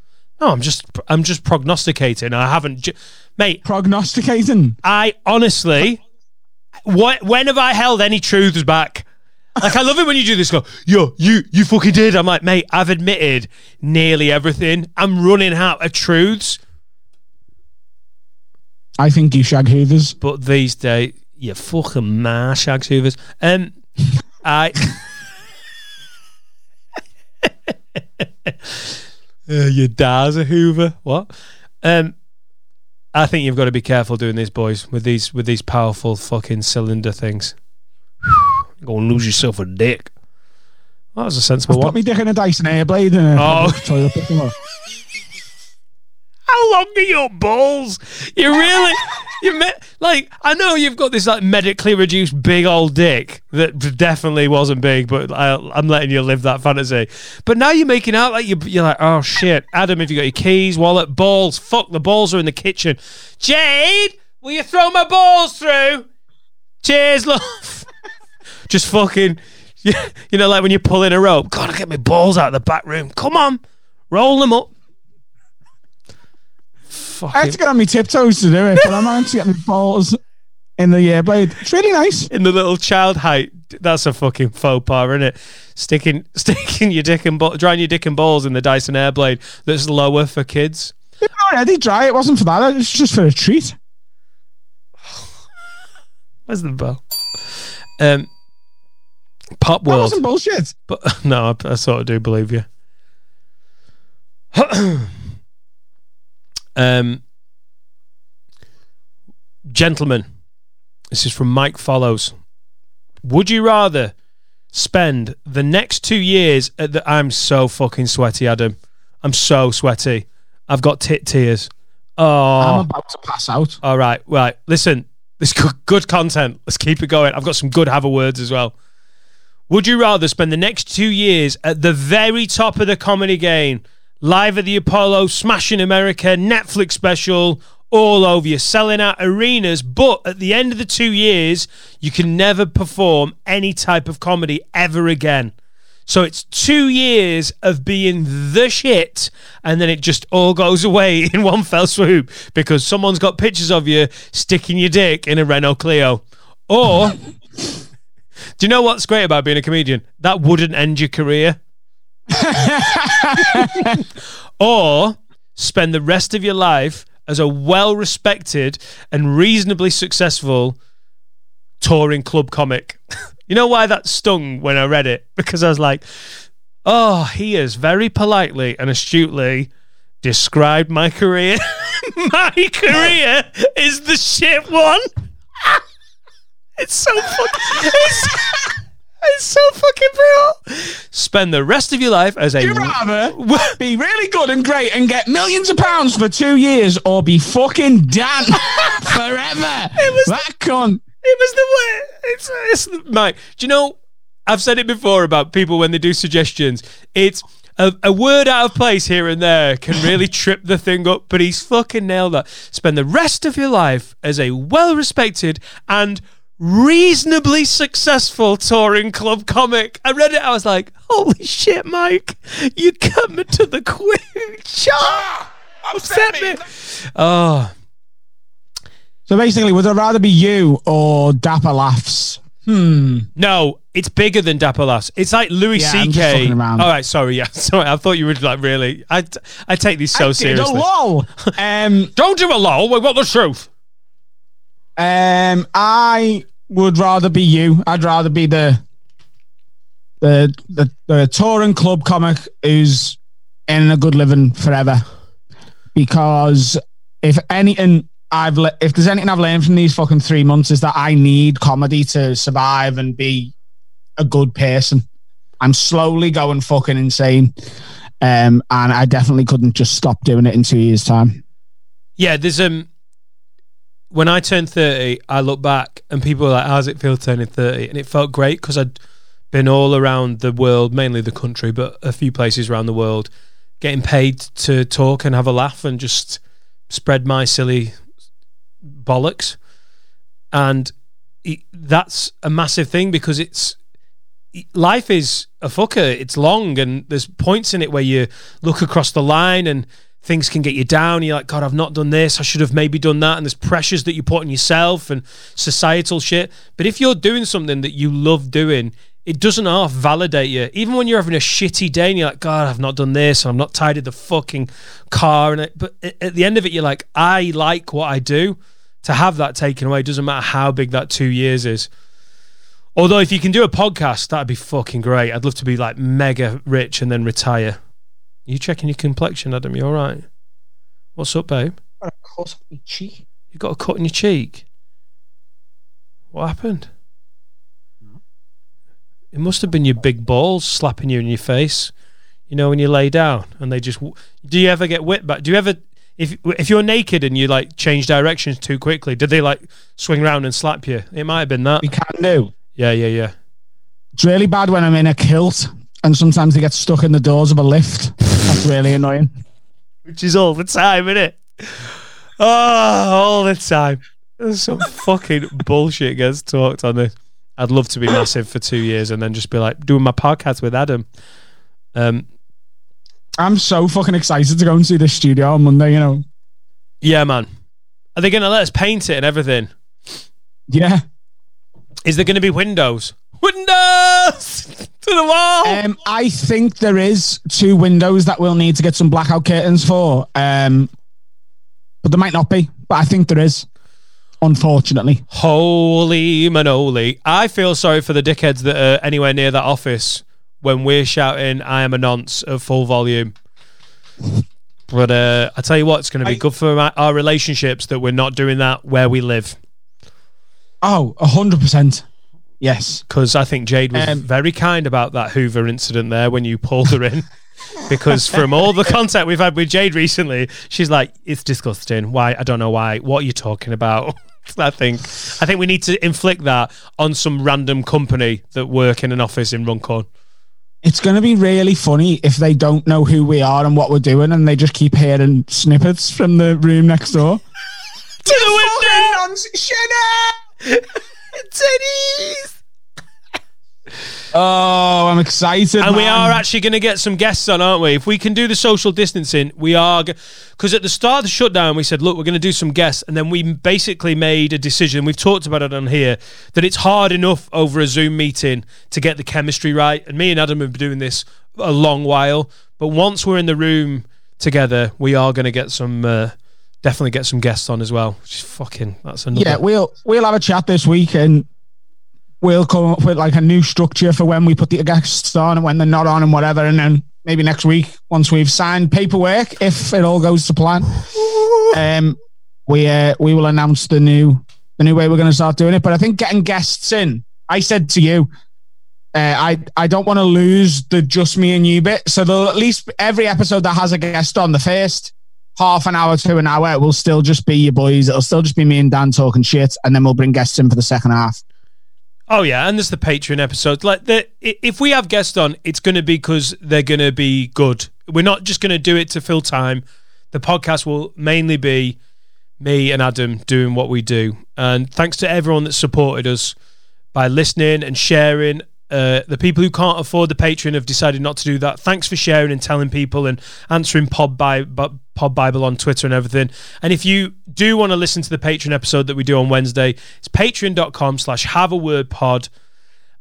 no, I'm just, I'm just prognosticating. I haven't, ju- mate. Prognosticating. I honestly, what, when have I held any truths back? Like I love it when you do this. Go, yo, you, you fucking did. I'm like, mate, I've admitted nearly everything. I'm running out of truths, I think you shag hoovers. but these days, you fucking ma shags hoovers. Um, I. Uh, your dad's a Hoover. What? Um, I think you've got to be careful doing this, boys, with these with these powerful fucking cylinder things. You're gonna lose yourself a dick. That was a sensible I've put one. my dick in a Dyson Airblade and a Oh. toilet pick them up. How long are your balls? You really, you me- like. I know you've got this like medically reduced big old dick that definitely wasn't big, but I, I'm letting you live that fantasy. But now you're making out like you, you're like, oh shit, Adam, have you got your keys, wallet, balls? Fuck, the balls are in the kitchen. Jade, will you throw my balls through? Cheers, love. Just fucking, you know, like when you're pulling a rope. Gotta get my balls out of the back room. Come on, roll them up. I had to get on my tiptoes to do it, but I managed to get my balls in the air blade. It's really nice. in the little child height. That's a fucking faux pas, isn't it? Sticking sticking your dick and ball, drying your dick and balls in the Dyson Airblade that's lower for kids. It was already dry. It wasn't for that. It was just for a treat. Where's the bell? Um, Popworld. That wasn't bullshit. But no, I, I sort of do believe you. um, gentlemen, this is from Mike Follows. Would you rather spend the next two years at the? I'm so fucking sweaty, Adam. I'm so sweaty. I've got tit tears. Oh, I'm about to pass out. all right, right. Listen, this good, good content. Let's keep it going. I've got some good have a words as well. Would you rather spend the next two years at the very top of the comedy game, live at the Apollo, smashing America, Netflix special, all over you, selling out arenas, but at the end of the two years, you can never perform any type of comedy ever again? So it's two years of being the shit, and then it just all goes away in one fell swoop because someone's got pictures of you sticking your dick in a Renault Clio. Or, do you know what's great about being a comedian? That wouldn't end your career. or spend the rest of your life as a well respected and reasonably successful touring club comic. you know why that stung when I read it? Because I was like, oh, he has very politely and astutely described my career. my career is the shit one. it's so fucking. It's, it's so fucking brutal. Spend the rest of your life as a. You'd rather be really good and great and get millions of pounds for two years or be fucking done forever? It was that cunt. It was the way. It's, it's the, Mike. Do you know? I've said it before about people when they do suggestions. It's a, a word out of place here and there can really trip the thing up, but he's fucking nailed that. Spend the rest of your life as a well respected and reasonably successful touring club comic. I read it, I was like, holy shit, Mike, you coming to the quick shot. Upset me. Oh, So basically, would I rather be you or Dapper Laughs? Hmm. No, it's bigger than Dapper Laughs. It's like Louis Yeah, C.K. fucking around. All right, sorry, yeah, sorry. I thought you were like really. I I take these so I did a seriously. lol. um, Don't do a lol. We want the truth. Um, I would rather be you. I'd rather be the the the, the touring club comic who's in a good living forever. Because if anything I've le- if there's anything I've learned from these fucking three months is that I need comedy to survive and be a good person. I'm slowly going fucking insane. Um, and I definitely couldn't just stop doing it in two years' time. Yeah, there's um. When I turned thirty, I look back and people were like, "How's it feel turning 30? And it felt great because I'd been all around the world, mainly the country, but a few places around the world, getting paid to talk and have a laugh and just spread my silly bollocks. And it, that's a massive thing because it's life is a fucker. It's long and there's points in it where you look across the line and things can get you down. You're like, God, I've not done this. I should have maybe done that. And there's pressures that you put on yourself and societal shit. But if you're doing something that you love doing, it doesn't half validate you. Even when you're having a shitty day and you're like, God, I've not done this. And I'm not tidied the fucking car. And it, but at the end of it, you're like, I like what I do. To have that taken away doesn't matter how big that two years is. Although if you can do a podcast, that'd be fucking great. I'd love to be like mega rich and then retire. You checking your complexion, Adam? You all right? What's up, babe? Got a cut in your cheek. You got a cut in your cheek. What happened? It must have been your big balls slapping you in your face. You know when you lay down and they just. Do you ever get whipped back? Do you ever? if if you're naked and you like change directions too quickly, did they like swing around and slap you? It might have been that. We can do. Yeah, yeah, yeah. It's really bad when I'm in a kilt and sometimes they get stuck in the doors of a lift. That's really annoying. Which is all the time, isn't it? Oh, all the time. There's some fucking bullshit gets talked on this. I'd love to be massive for two years and then just be like doing my podcast with Adam. Um, I'm so fucking excited to go and see the studio on Monday, you know. yeah, man. Are they going to let us paint it and everything? Yeah. Is there going to be windows? Windows to the wall. Um, I think there is two windows that we'll need to get some blackout curtains for. Um, but there might not be. But I think there is. Unfortunately. Holy manoli. I feel sorry for the dickheads that are anywhere near that office when we're shouting, I am a nonce at full volume. But uh, I tell you what, it's going to be I- good for our, our relationships that we're not doing that where we live. Oh, hundred percent. Yes. Because I think Jade was Um, very kind about that Hoover incident there when you pulled her in. because from all the contact we've had with Jade recently, she's like, "It's disgusting. Why? I don't know why. What are you talking about?" I think I think we need to inflict that on some random company that work in an office in Runcorn. It's going to be really funny if they don't know who we are and what we're doing and they just keep hearing snippets from the room next door. To the window, titties. Oh, I'm excited. And we are actually going to get some guests on, aren't we? If we can do the social distancing, we are. Because at the start of the shutdown, we said, look, we're going to do some guests. And then we basically made a decision. We've talked about it on here that it's hard enough over a Zoom meeting to get the chemistry right. And me and Adam have been doing this a long while. But once we're in the room together, we are going to get some. Uh, definitely get some guests on as well. Which is fucking. That's another. Yeah, we'll we'll have a chat this week and we'll come up with like a new structure for when we put the guests on and when they're not on and whatever. And then maybe next week, once we've signed paperwork, if it all goes to plan, um, we uh, we will announce the new the new way we're going to start doing it. But I think getting guests in, I said to you. Uh, I I don't want to lose the just me and you bit, so there'll at least every episode that has a guest on the first half an hour to an hour it will still just be your boys. It'll still just be me and Dan talking shit, and then we'll bring guests in for the second half. Oh yeah, and there's the Patreon episodes. Like the, if we have guests on, it's going to be because they're going to be good. We're not just going to do it to fill time. The podcast will mainly be me and Adam doing what we do. And thanks to everyone that supported us by listening and sharing. Uh, the people who can't afford the Patreon have decided not to do that. Thanks for sharing and telling people and answering Pod, by, Bu- Pod Bible on Twitter and everything. And if you do want to listen to the Patreon episode that we do on Wednesday, it's patreon.com slash have a word pod.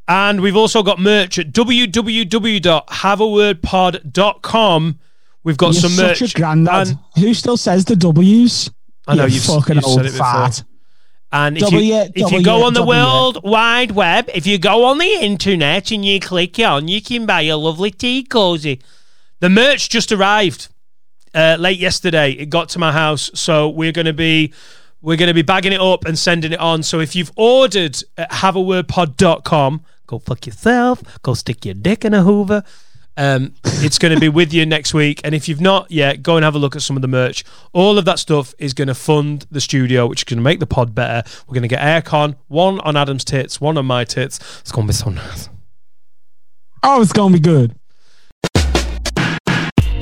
And we've also got merch at www.haveawordpod.com. We've got You're some such merch. a granddad. And, Who still says the W's? I know You you've, fucking you've old said it fat. And if W, you, if you go on the W. World Wide Web, if you go on the internet and you click on, you can buy a lovely tea cozy. The merch just arrived uh, late yesterday. It got to my house, so we're going to be we're going to be bagging it up and sending it on. So if you've ordered at haveawordpod.com, go fuck yourself. Go stick your dick in a Hoover. Um, it's going to be with you next week. And if you've not yet, go and have a look at some of the merch. All of that stuff is going to fund the studio, which is going to make the pod better. We're going to get aircon, one on Adam's tits, one on my tits. It's going to be so nice. Oh, it's gonna be good.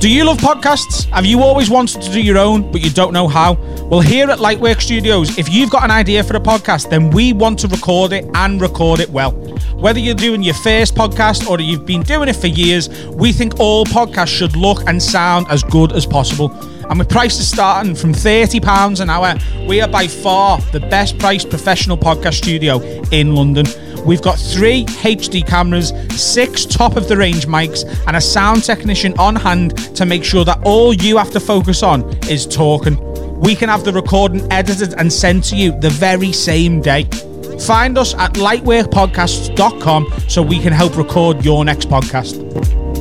Do you love podcasts? Have you always wanted to do your own, but you don't know how? Well, here at Lightwork Studios, if you've got an idea for a podcast, then we want to record it and record it well. Whether you're doing your first podcast or you've been doing it for years, we think all podcasts should look and sound as good as possible. And with prices starting from £30 an hour, we are by far the best priced professional podcast studio in London. We've got three HD cameras, six top of the range mics, and a sound technician on hand to make sure that all you have to focus on is talking. We can have the recording edited and sent to you the very same day. Find us at lightworkpodcasts.com so we can help record your next podcast.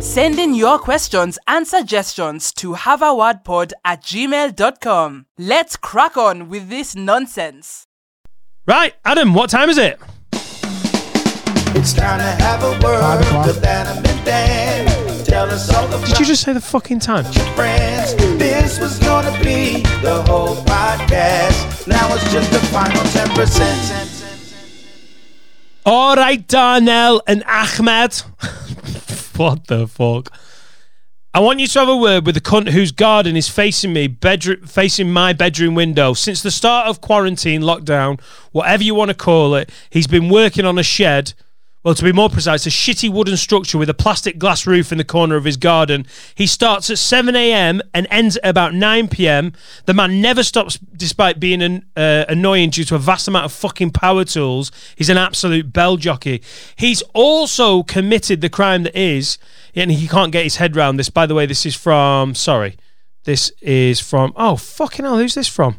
Send in your questions and suggestions to haveawordpod at gmail.com. Let's crack on with this nonsense. Right, Adam, what time is it? It's time to have a word with Adam and Dan. Tell us all about Did you just say the fucking time? friends. This was gonna be the whole podcast. Now it's just the final 10%. All right, Darnell and Ahmed. what the fuck? I want you to have a word with the cunt whose garden is facing me, bedroom, facing my bedroom window. Since the start of quarantine, lockdown, whatever you want to call it, he's been working on a shed. Well, to be more precise, a shitty wooden structure with a plastic glass roof in the corner of his garden. He starts at 7 a.m. and ends at about 9 p.m. The man never stops despite being an, uh, annoying due to a vast amount of fucking power tools. He's an absolute bell jockey. He's also committed the crime that is, and he can't get his head round this. By the way, this is from, sorry, this is from, oh, fucking hell, who's this from?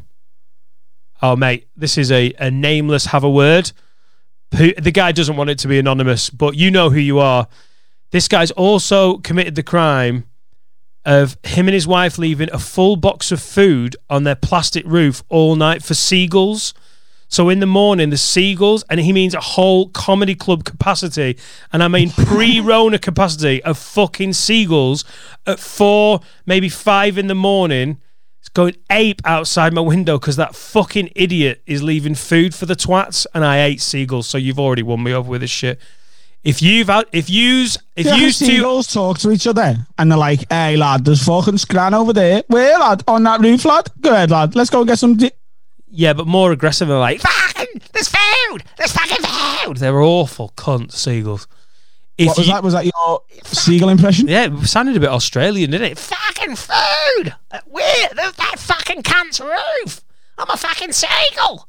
Oh, mate, this is a, a nameless have a word who the guy doesn't want it to be anonymous, but you know who you are. This guy's also committed the crime of him and his wife leaving a full box of food on their plastic roof all night for seagulls. So in the morning, the seagulls, and he means a whole comedy club capacity, and I mean pre-Rona capacity of fucking seagulls at four, maybe five in the morning. Going ape outside my window because that fucking idiot is leaving food for the twats, and I ate seagulls. So you've already won me over with this shit. If you've had, if yous, if Yeah, yous two, seagulls talk to each other and they're like, hey, lad, there's fucking scran over there. Where, lad? On that roof, lad? Go ahead, lad. Let's go and get some. Di- yeah, but more aggressive, they're like, fucking, there's food, there's fucking food. They're awful cunt seagulls. If what was you- that? Was that your seagull impression? Yeah, it sounded a bit Australian, didn't it? Fucking food! Where? That fucking cunt's roof! I'm a fucking seagull!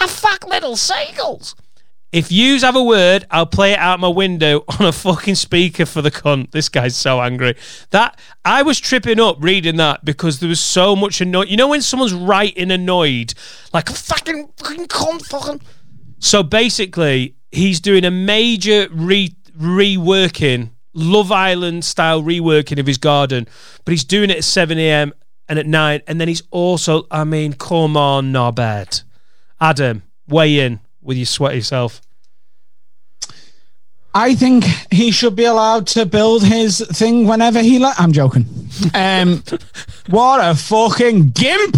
I fuck little seagulls! If yous have a word, I'll play it out my window on a fucking speaker for the cunt. This guy's so angry. That I was tripping up reading that because there was so much annoyed. You know when someone's writing annoyed, like fucking fucking cunt, fucking. So basically, he's doing a major re reworking, Love Island style reworking of his garden, but he's doing it at 7 a.m. and at 9. And then he's also, I mean, come on, Norbert. Adam, weigh in with your sweaty self. I think he should be allowed to build his thing whenever he like. I'm joking. Um, what a fucking gimp!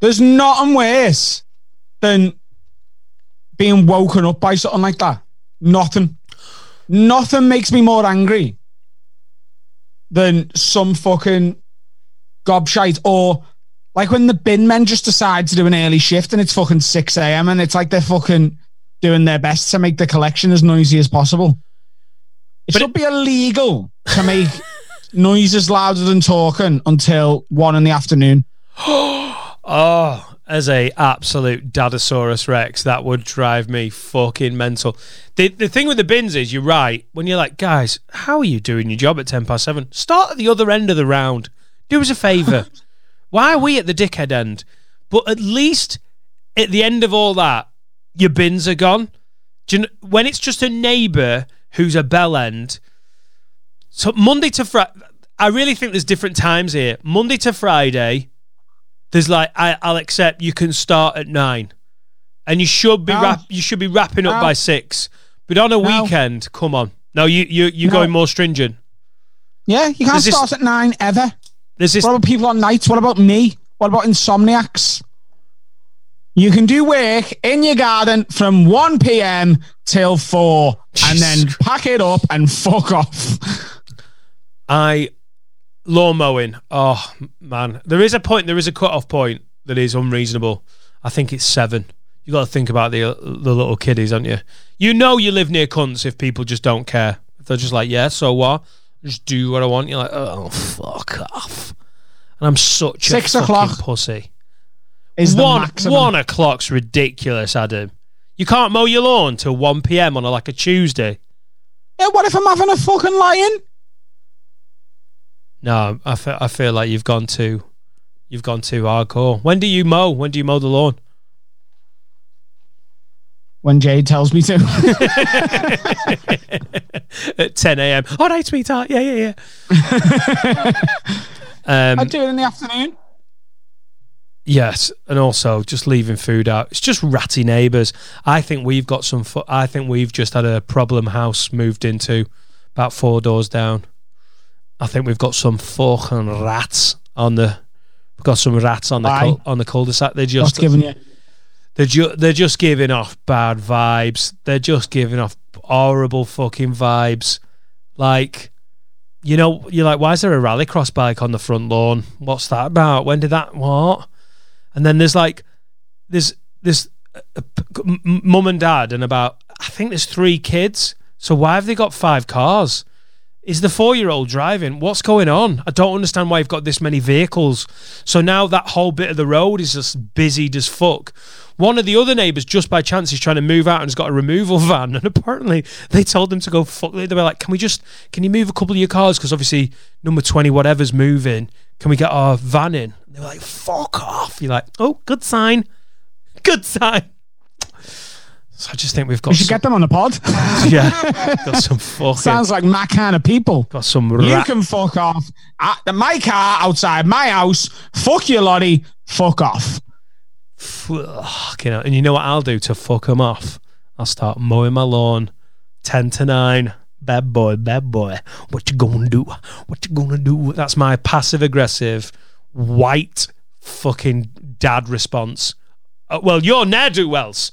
There's nothing worse than being woken up by something like that. Nothing. Nothing makes me more angry than some fucking gobshite or like when the bin men just decide to do an early shift and it's fucking 6 a.m. and it's like they're fucking doing their best to make the collection as noisy as possible. It should be illegal to make noises louder than talking until one in the afternoon. Oh, as a absolute Dadasaurus Rex, that would drive me fucking mental. The the thing with the bins is, you're right. When you're like, guys, how are you doing your job at ten past seven? Start at the other end of the round. Do us a favour. Why are we at the dickhead end? But at least at the end of all that, your bins are gone. Do you know, when it's just a neighbour who's a bell end. So Monday to Friday, I really think there's different times here. Monday to Friday, there's like I, I'll accept you can start at nine, and you should be No. wrap, you should be wrapping up No. by six. But on a No. weekend, come on, no, you you you're going more stringent. Yeah, you can't There's this- start at nine ever. There's this What about people on nights? What about me? What about insomniacs? You can do work in your garden from 1 p.m. till 4 and then pack it up and fuck off. I lawn mowing. Oh man, there is a point. There is a cut off point that is unreasonable. I think it's seven. You got to think about the the little kiddies, haven't you? You know you live near cunts if people just don't care. If they're just like, yeah, so what? Just do what I want. You're like, oh fuck off. And I'm such Six a o'clock pussy. Is one maximum. one o'clock's ridiculous, Adam. You can't mow your lawn till one p.m. on a, like a Tuesday. Yeah, what if I'm having a fucking lion? No, I feel, I feel like you've gone too, you've gone too hardcore. When do you mow? When do you mow the lawn? When Jade tells me to. At 10 a.m. All right, sweetheart. Yeah, yeah, yeah. um, I do it in the afternoon. yes, and also just leaving food out. It's just ratty neighbours. I think we've got some. Fu- I think we've just had a problem house moved into, about four doors down. I think we've got some fucking rats on the got some rats on the cul- on the cul-de-sac. They're just giving you? they're ju- they're just giving off bad vibes. They're just giving off horrible fucking vibes. Like, you know, you're like, why is there a rallycross bike on the front lawn? What's that about? When did that what? And then there's like, there's there's uh, mum and dad and about I think there's three kids. So why have they got five cars? Is the four year old driving? What's going on? I don't understand why you've got this many vehicles. So now that whole bit of the road is just busy as fuck. One of the other neighbours, just by chance, is trying to move out and has got a removal van. And apparently they told them to go fuck. They were like, can we just, can you move a couple of your cars? Because obviously number 20, whatever's moving. Can we get our van in? And they were like, fuck off. You're like, oh, good sign. Good sign. So I just think we've got We should some, get them on the pod. yeah, got some fucking, Sounds like my kind of people. got some You can fuck off. Uh, my car outside my house. Fuck you, Lottie. Fuck off. Fucking hell. And you know what I'll do to fuck them off? I'll start mowing my lawn 10 to 9. Bad boy, bad boy. What you gonna do? What you gonna do? That's my passive aggressive, white fucking dad response. Uh, well, you're ne'er do wells.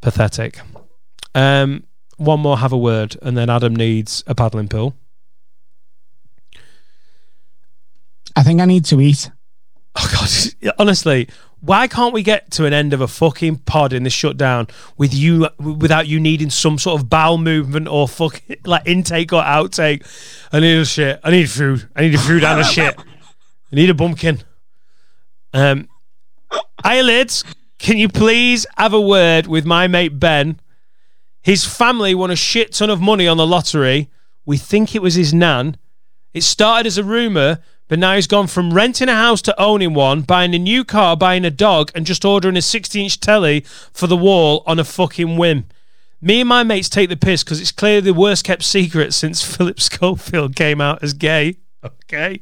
Pathetic. Um, one more, have a word, and then Adam needs a paddling pill. I think I need to eat. Oh God! Honestly, why can't we get to an end of a fucking pod in this shutdown with you without you needing some sort of bowel movement or fucking like intake or outtake? I need a shit. I need food. I need a food and a shit. I need a bumpkin. Um, eyelids. Can you please have a word with my mate Ben? His family won a shit ton of money on the lottery. We think it was his nan. It started as a rumor, but now he's gone from renting a house to owning one, buying a new car, buying a dog, and just ordering a 60 inch telly for the wall on a fucking whim. Me and my mates take the piss because it's clearly the worst kept secret since Philip Schofield came out as gay. Okay.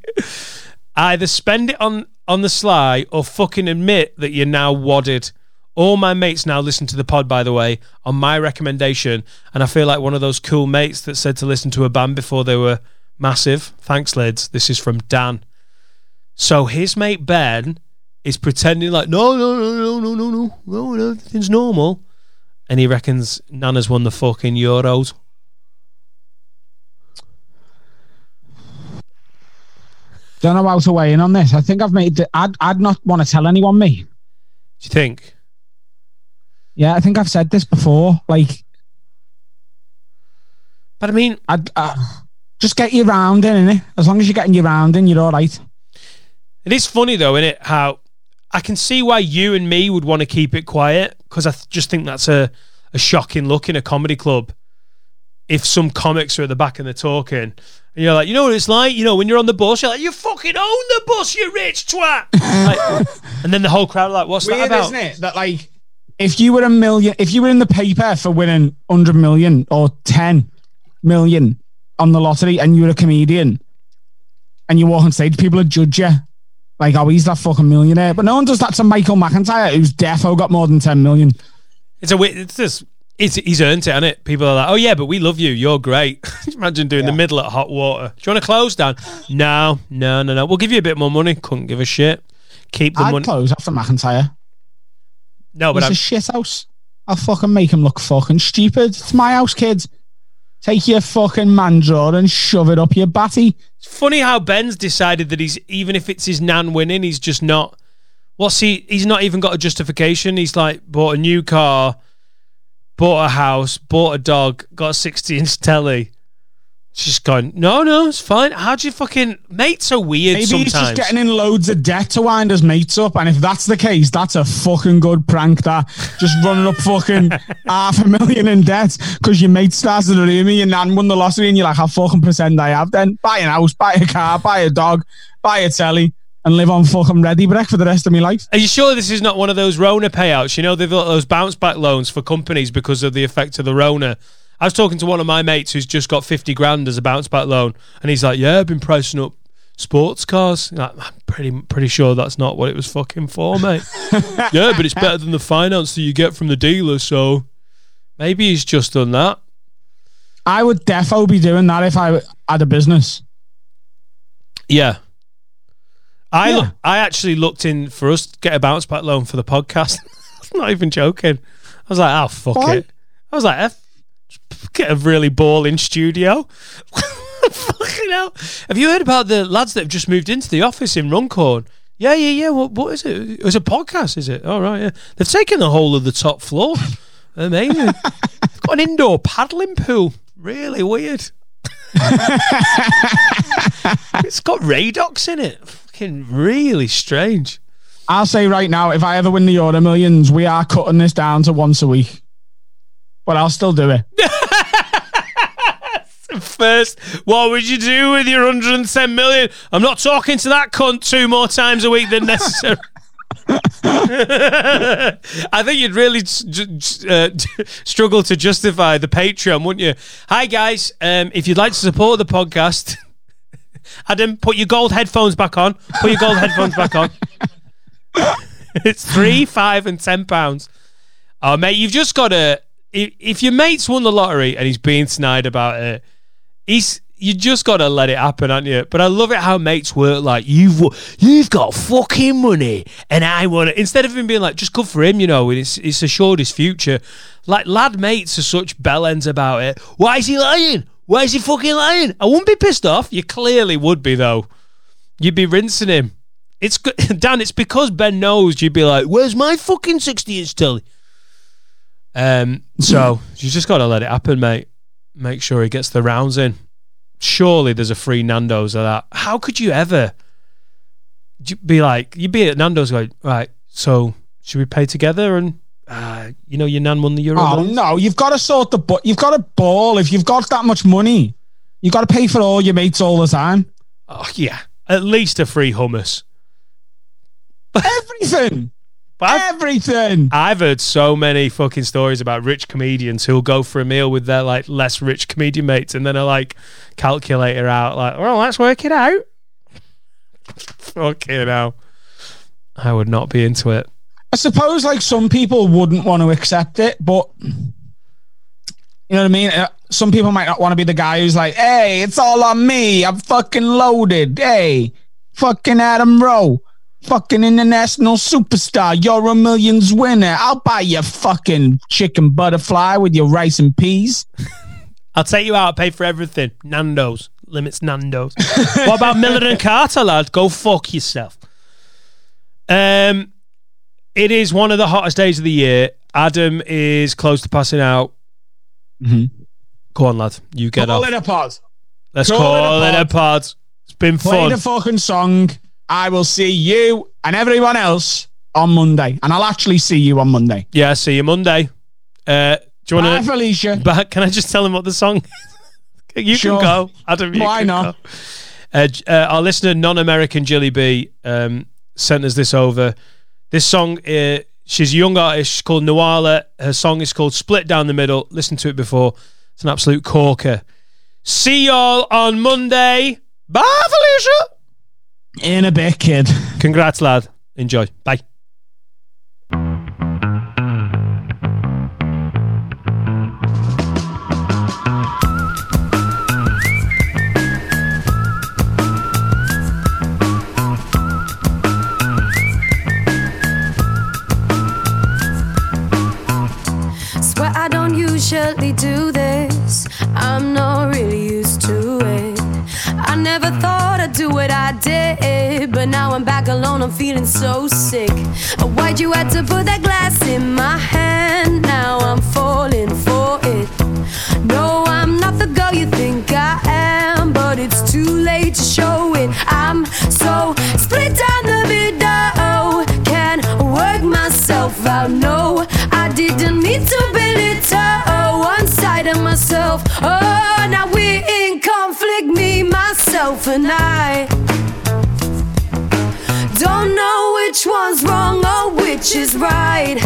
Either spend it on, on the sly or fucking admit that you're now wadded. All my mates now listen to the pod, by the way, on my recommendation. And I feel like one of those cool mates that said to listen to a band before they were massive. Thanks, Lids. This is from Dan. So his mate Ben is pretending like, no, no, no, no, no, no, no, no, no, everything's normal. And he reckons Nana's won the fucking Euros. Don't know how to weigh in on this. I think I've made. The, I'd. I'd not want to tell anyone. Me. Do you think? Yeah, I think I've said this before. Like, But I mean, I'd uh, just get your round in, innit? As long as you're getting your round in, you're all right. It is funny though, isn't it? How I can see why you and me would want to keep it quiet because I th- just think that's a, a shocking look in a comedy club. If some comics are at the back and they're talking, and you're like, you know what it's like, you know, when you're on the bus, you're like, you fucking own the bus, you rich twat. Like, and then the whole crowd are like, what's that about? isn't it? That like, if you were a million, if you were in the paper for winning hundred million or ten million on the lottery, and you were a comedian, and you walk on stage, people would judge you. Like, oh, he's that fucking millionaire. But no one does that to Michael McIntyre, who's defo got more than 10 million. It's a weird. It's just. It's, he's earned it, hasn't it? People are like, "Oh yeah, but we love you. You're great." Imagine doing the middle at hot water. Do you want to close down? No, no, no, no. We'll give you a bit more money. Couldn't give a shit. Keep the money. I'd money. close after McIntyre. No, but It's I'm, a shit house. I'll fucking make him look fucking stupid. It's my house, kids. Take your fucking mandraw and shove it up your batty. It's funny how Ben's decided that he's even if it's his nan winning, he's just not. What's he? He's not even got a justification. He's like bought a new car, bought a house, bought a dog, got a sixty-inch telly. It's just going. No, no, it's fine. How do you fucking mates are weird Maybe sometimes. he's just getting in loads of debt to wind his mates up. And if that's the case, that's a fucking good prank. That just running up fucking half a million in debt because your mate starts to dream me, your nan won the lottery, and you're like, how fucking percent I have then? Buy an house, buy a car, buy a dog, buy a telly, and live on fucking Ready Brek for the rest of my life. Are you sure this is not one of those Rona payouts? You know, they've got those bounce back loans for companies because of the effect of the Rona. I was talking to one of my mates who's just got 50 grand as a bounce back loan, and he's like, Yeah, I've been pricing up sports cars. Like, I'm pretty, pretty sure that's not what it was fucking for, mate. yeah, but it's better than the finance that you get from the dealer, so maybe he's just done that. I would defo be doing that if I had a business. Yeah. I Yeah. I actually looked in for us to get a bounce back loan for the podcast. I'm not even joking. I was like, oh fuck Why? it. I was like, F, get a really balling studio. Fucking hell. Have you heard about the lads that have just moved into the office in Runcorn? Yeah, yeah, yeah. What, what is it? It's a podcast, is it? All right, yeah. They've taken the whole of the top floor. Amazing. Got an indoor paddling pool. Really weird. it's got Radox in it. Fucking really strange. I'll say right now, if I ever win the Euro Millions, we are cutting this down to once a week. But I'll still do it. First, what would you do with your 110 million? I'm not talking to that cunt two more times a week than necessary. I think you'd really s- j- j- uh, struggle to justify the Patreon, wouldn't you? Hi, guys. Um, if you'd like to support the podcast, Adam, put your gold headphones back on. Put your gold headphones back on. it's three, five, and ten pounds. Oh, mate, you've just got to. If, if your mate's won the lottery and he's being snide about it, he's you just got to let it happen, aren't you? But I love it how mates work. Like you've you've got fucking money, and I want it. Instead of him being like, just good for him, you know, and it's it's assured his future. Like lad mates are such bellends about it. Why is he lying? Why is he fucking lying? I wouldn't be pissed off. You clearly would be though. You'd be rinsing him. It's good, Dan. It's because Ben knows you'd be like, "Where's my fucking sixty inch telly?" Um, so you just got to let it happen, mate. Make sure he gets the rounds in. Surely there's a free Nando's of that. How could you ever be like, you'd be at Nando's going, right, so should we pay together? And, uh, you know, your nan won the Euro. Oh no, you've got to sort the but you've got to ball if you've got that much money. You've got to pay for all your mates all the time. Oh, yeah. At least a free hummus. Everything. I've, Everything. I've heard so many fucking stories about rich comedians who'll go for a meal with their like less rich comedian mates and then are like calculate it out like, well, let's work it out. Fucking hell. I would not be into it. I suppose like some people wouldn't want to accept it, but you know what I mean? Uh, Some people might not want to be the guy who's like, hey, it's all on me. I'm fucking loaded. Hey, fucking Adam Rowe. Fucking international superstar. You're a millions winner. I'll buy you fucking chicken butterfly with your rice and peas. I'll take you out, pay for everything. Nando's. Limits Nando's. what about Miller and Carter, lad? Go fuck yourself. Um it is one of the hottest days of the year. Adam is close to passing out. Go on, lad. You get Call off. it a pause. Let's call call, it a it a pod. It's been fun. Play fun. the fucking song. I will see you and everyone else on Monday. And I'll actually see you on Monday. yeah, see you Monday. Uh, do you want to? Felicia. But can I just tell him what the song? is? you Sure. can go, Adam. You Why can not? go. Uh, uh, our listener, non-American Jilly B, um, sent us this over. This song, uh, she's a young artist she's called Noala. Her song is called "Split Down the Middle." Listen to it before. It's an absolute corker. See y'all on Monday. Bye, Felicia. In a bit, kid. Congrats, lad. Enjoy. Bye. Usually do this. I'm not really used to it. I never thought I'd do what I did, but now I'm back alone. I'm feeling so sick. Why'd you have to put that glass in my hand? Now I'm falling for it. No, I'm not the girl you think I am, but it's too late to show it. I'm so split down the middle. Can't work myself out. No, I didn't mean to Oh, now we're in conflict, me, myself, and I. Don't know which one's wrong or which is right.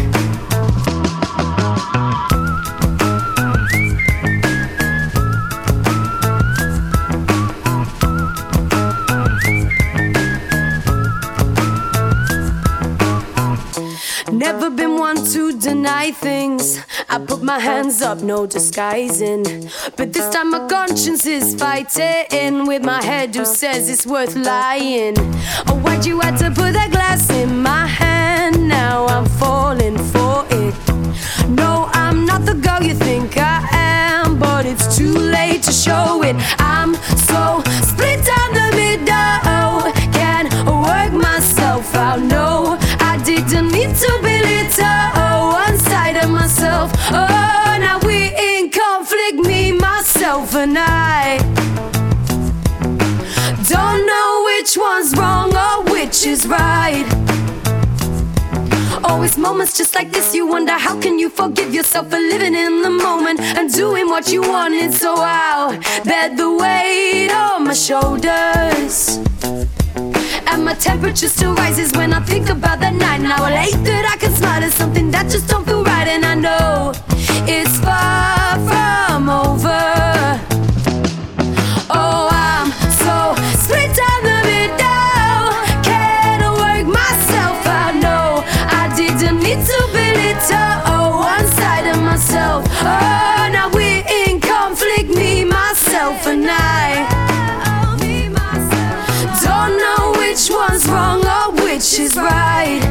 Never been one to deny things. I put my hands up, no disguising. But this time my conscience is fighting with my head who says it's worth lying. Oh, why'd you have to put that glass in my hand? Now I'm falling for it. No, I'm not the girl you think I am, but it's too late to show it. I'm so I. Don't know which one's wrong or which is right. Always moments just like this, you wonder how can you forgive yourself for living in the moment and doing what you wanted. So I'll bear the weight on my shoulders. And my temperature still rises when I think about that night. Now I hate that I can smile at something that just don't feel right, and I know it's far from over. Is right.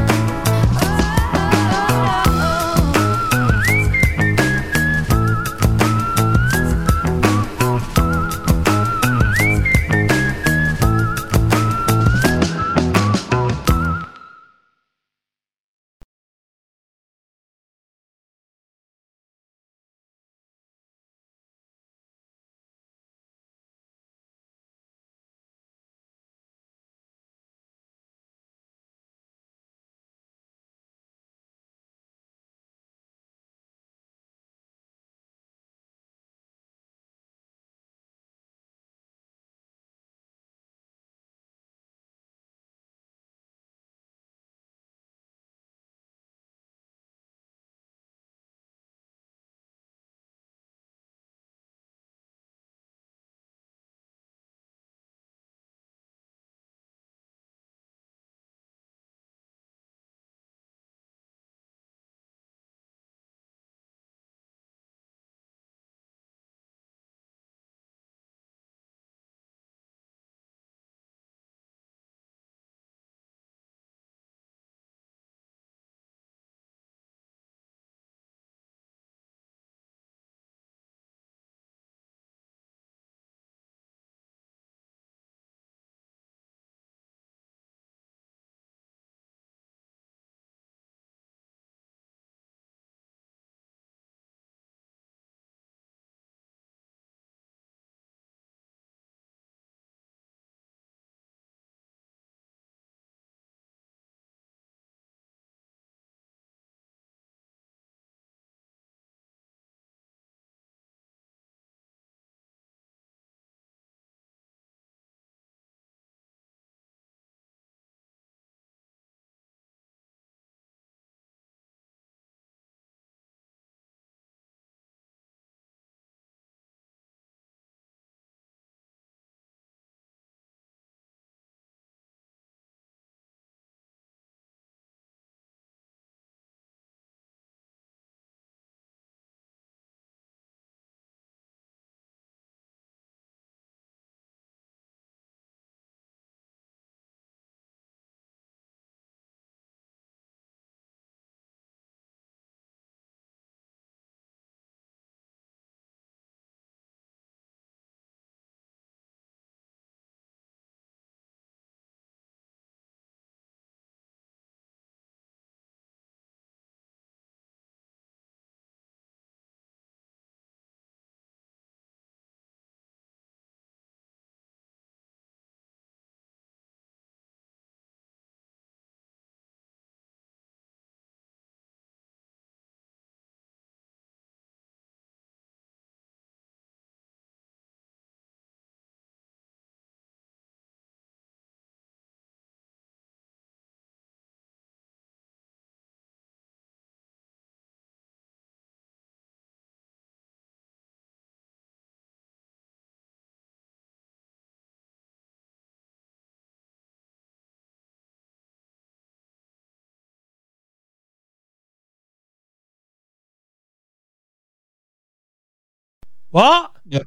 What? Yeah.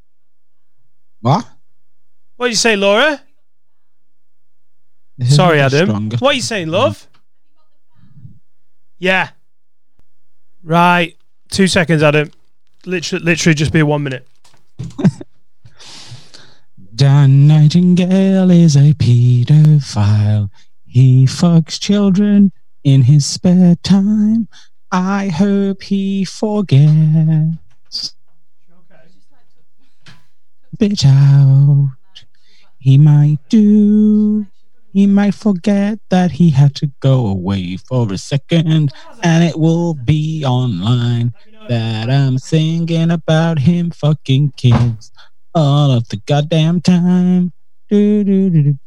What? What did you say, Laura? Sorry, Adam. strongest. What are you saying, love? Mm-hmm. Yeah. Right. Two seconds, Adam. Literally, literally just be one minute. Dan Nightingale is a pedophile. He fucks children in his spare time. I hope he forgets. Bitch out. He might do. He might forget that he had to go away for a second, and it will be online that I'm thinking about him fucking kids all of the goddamn time. Do, do, do.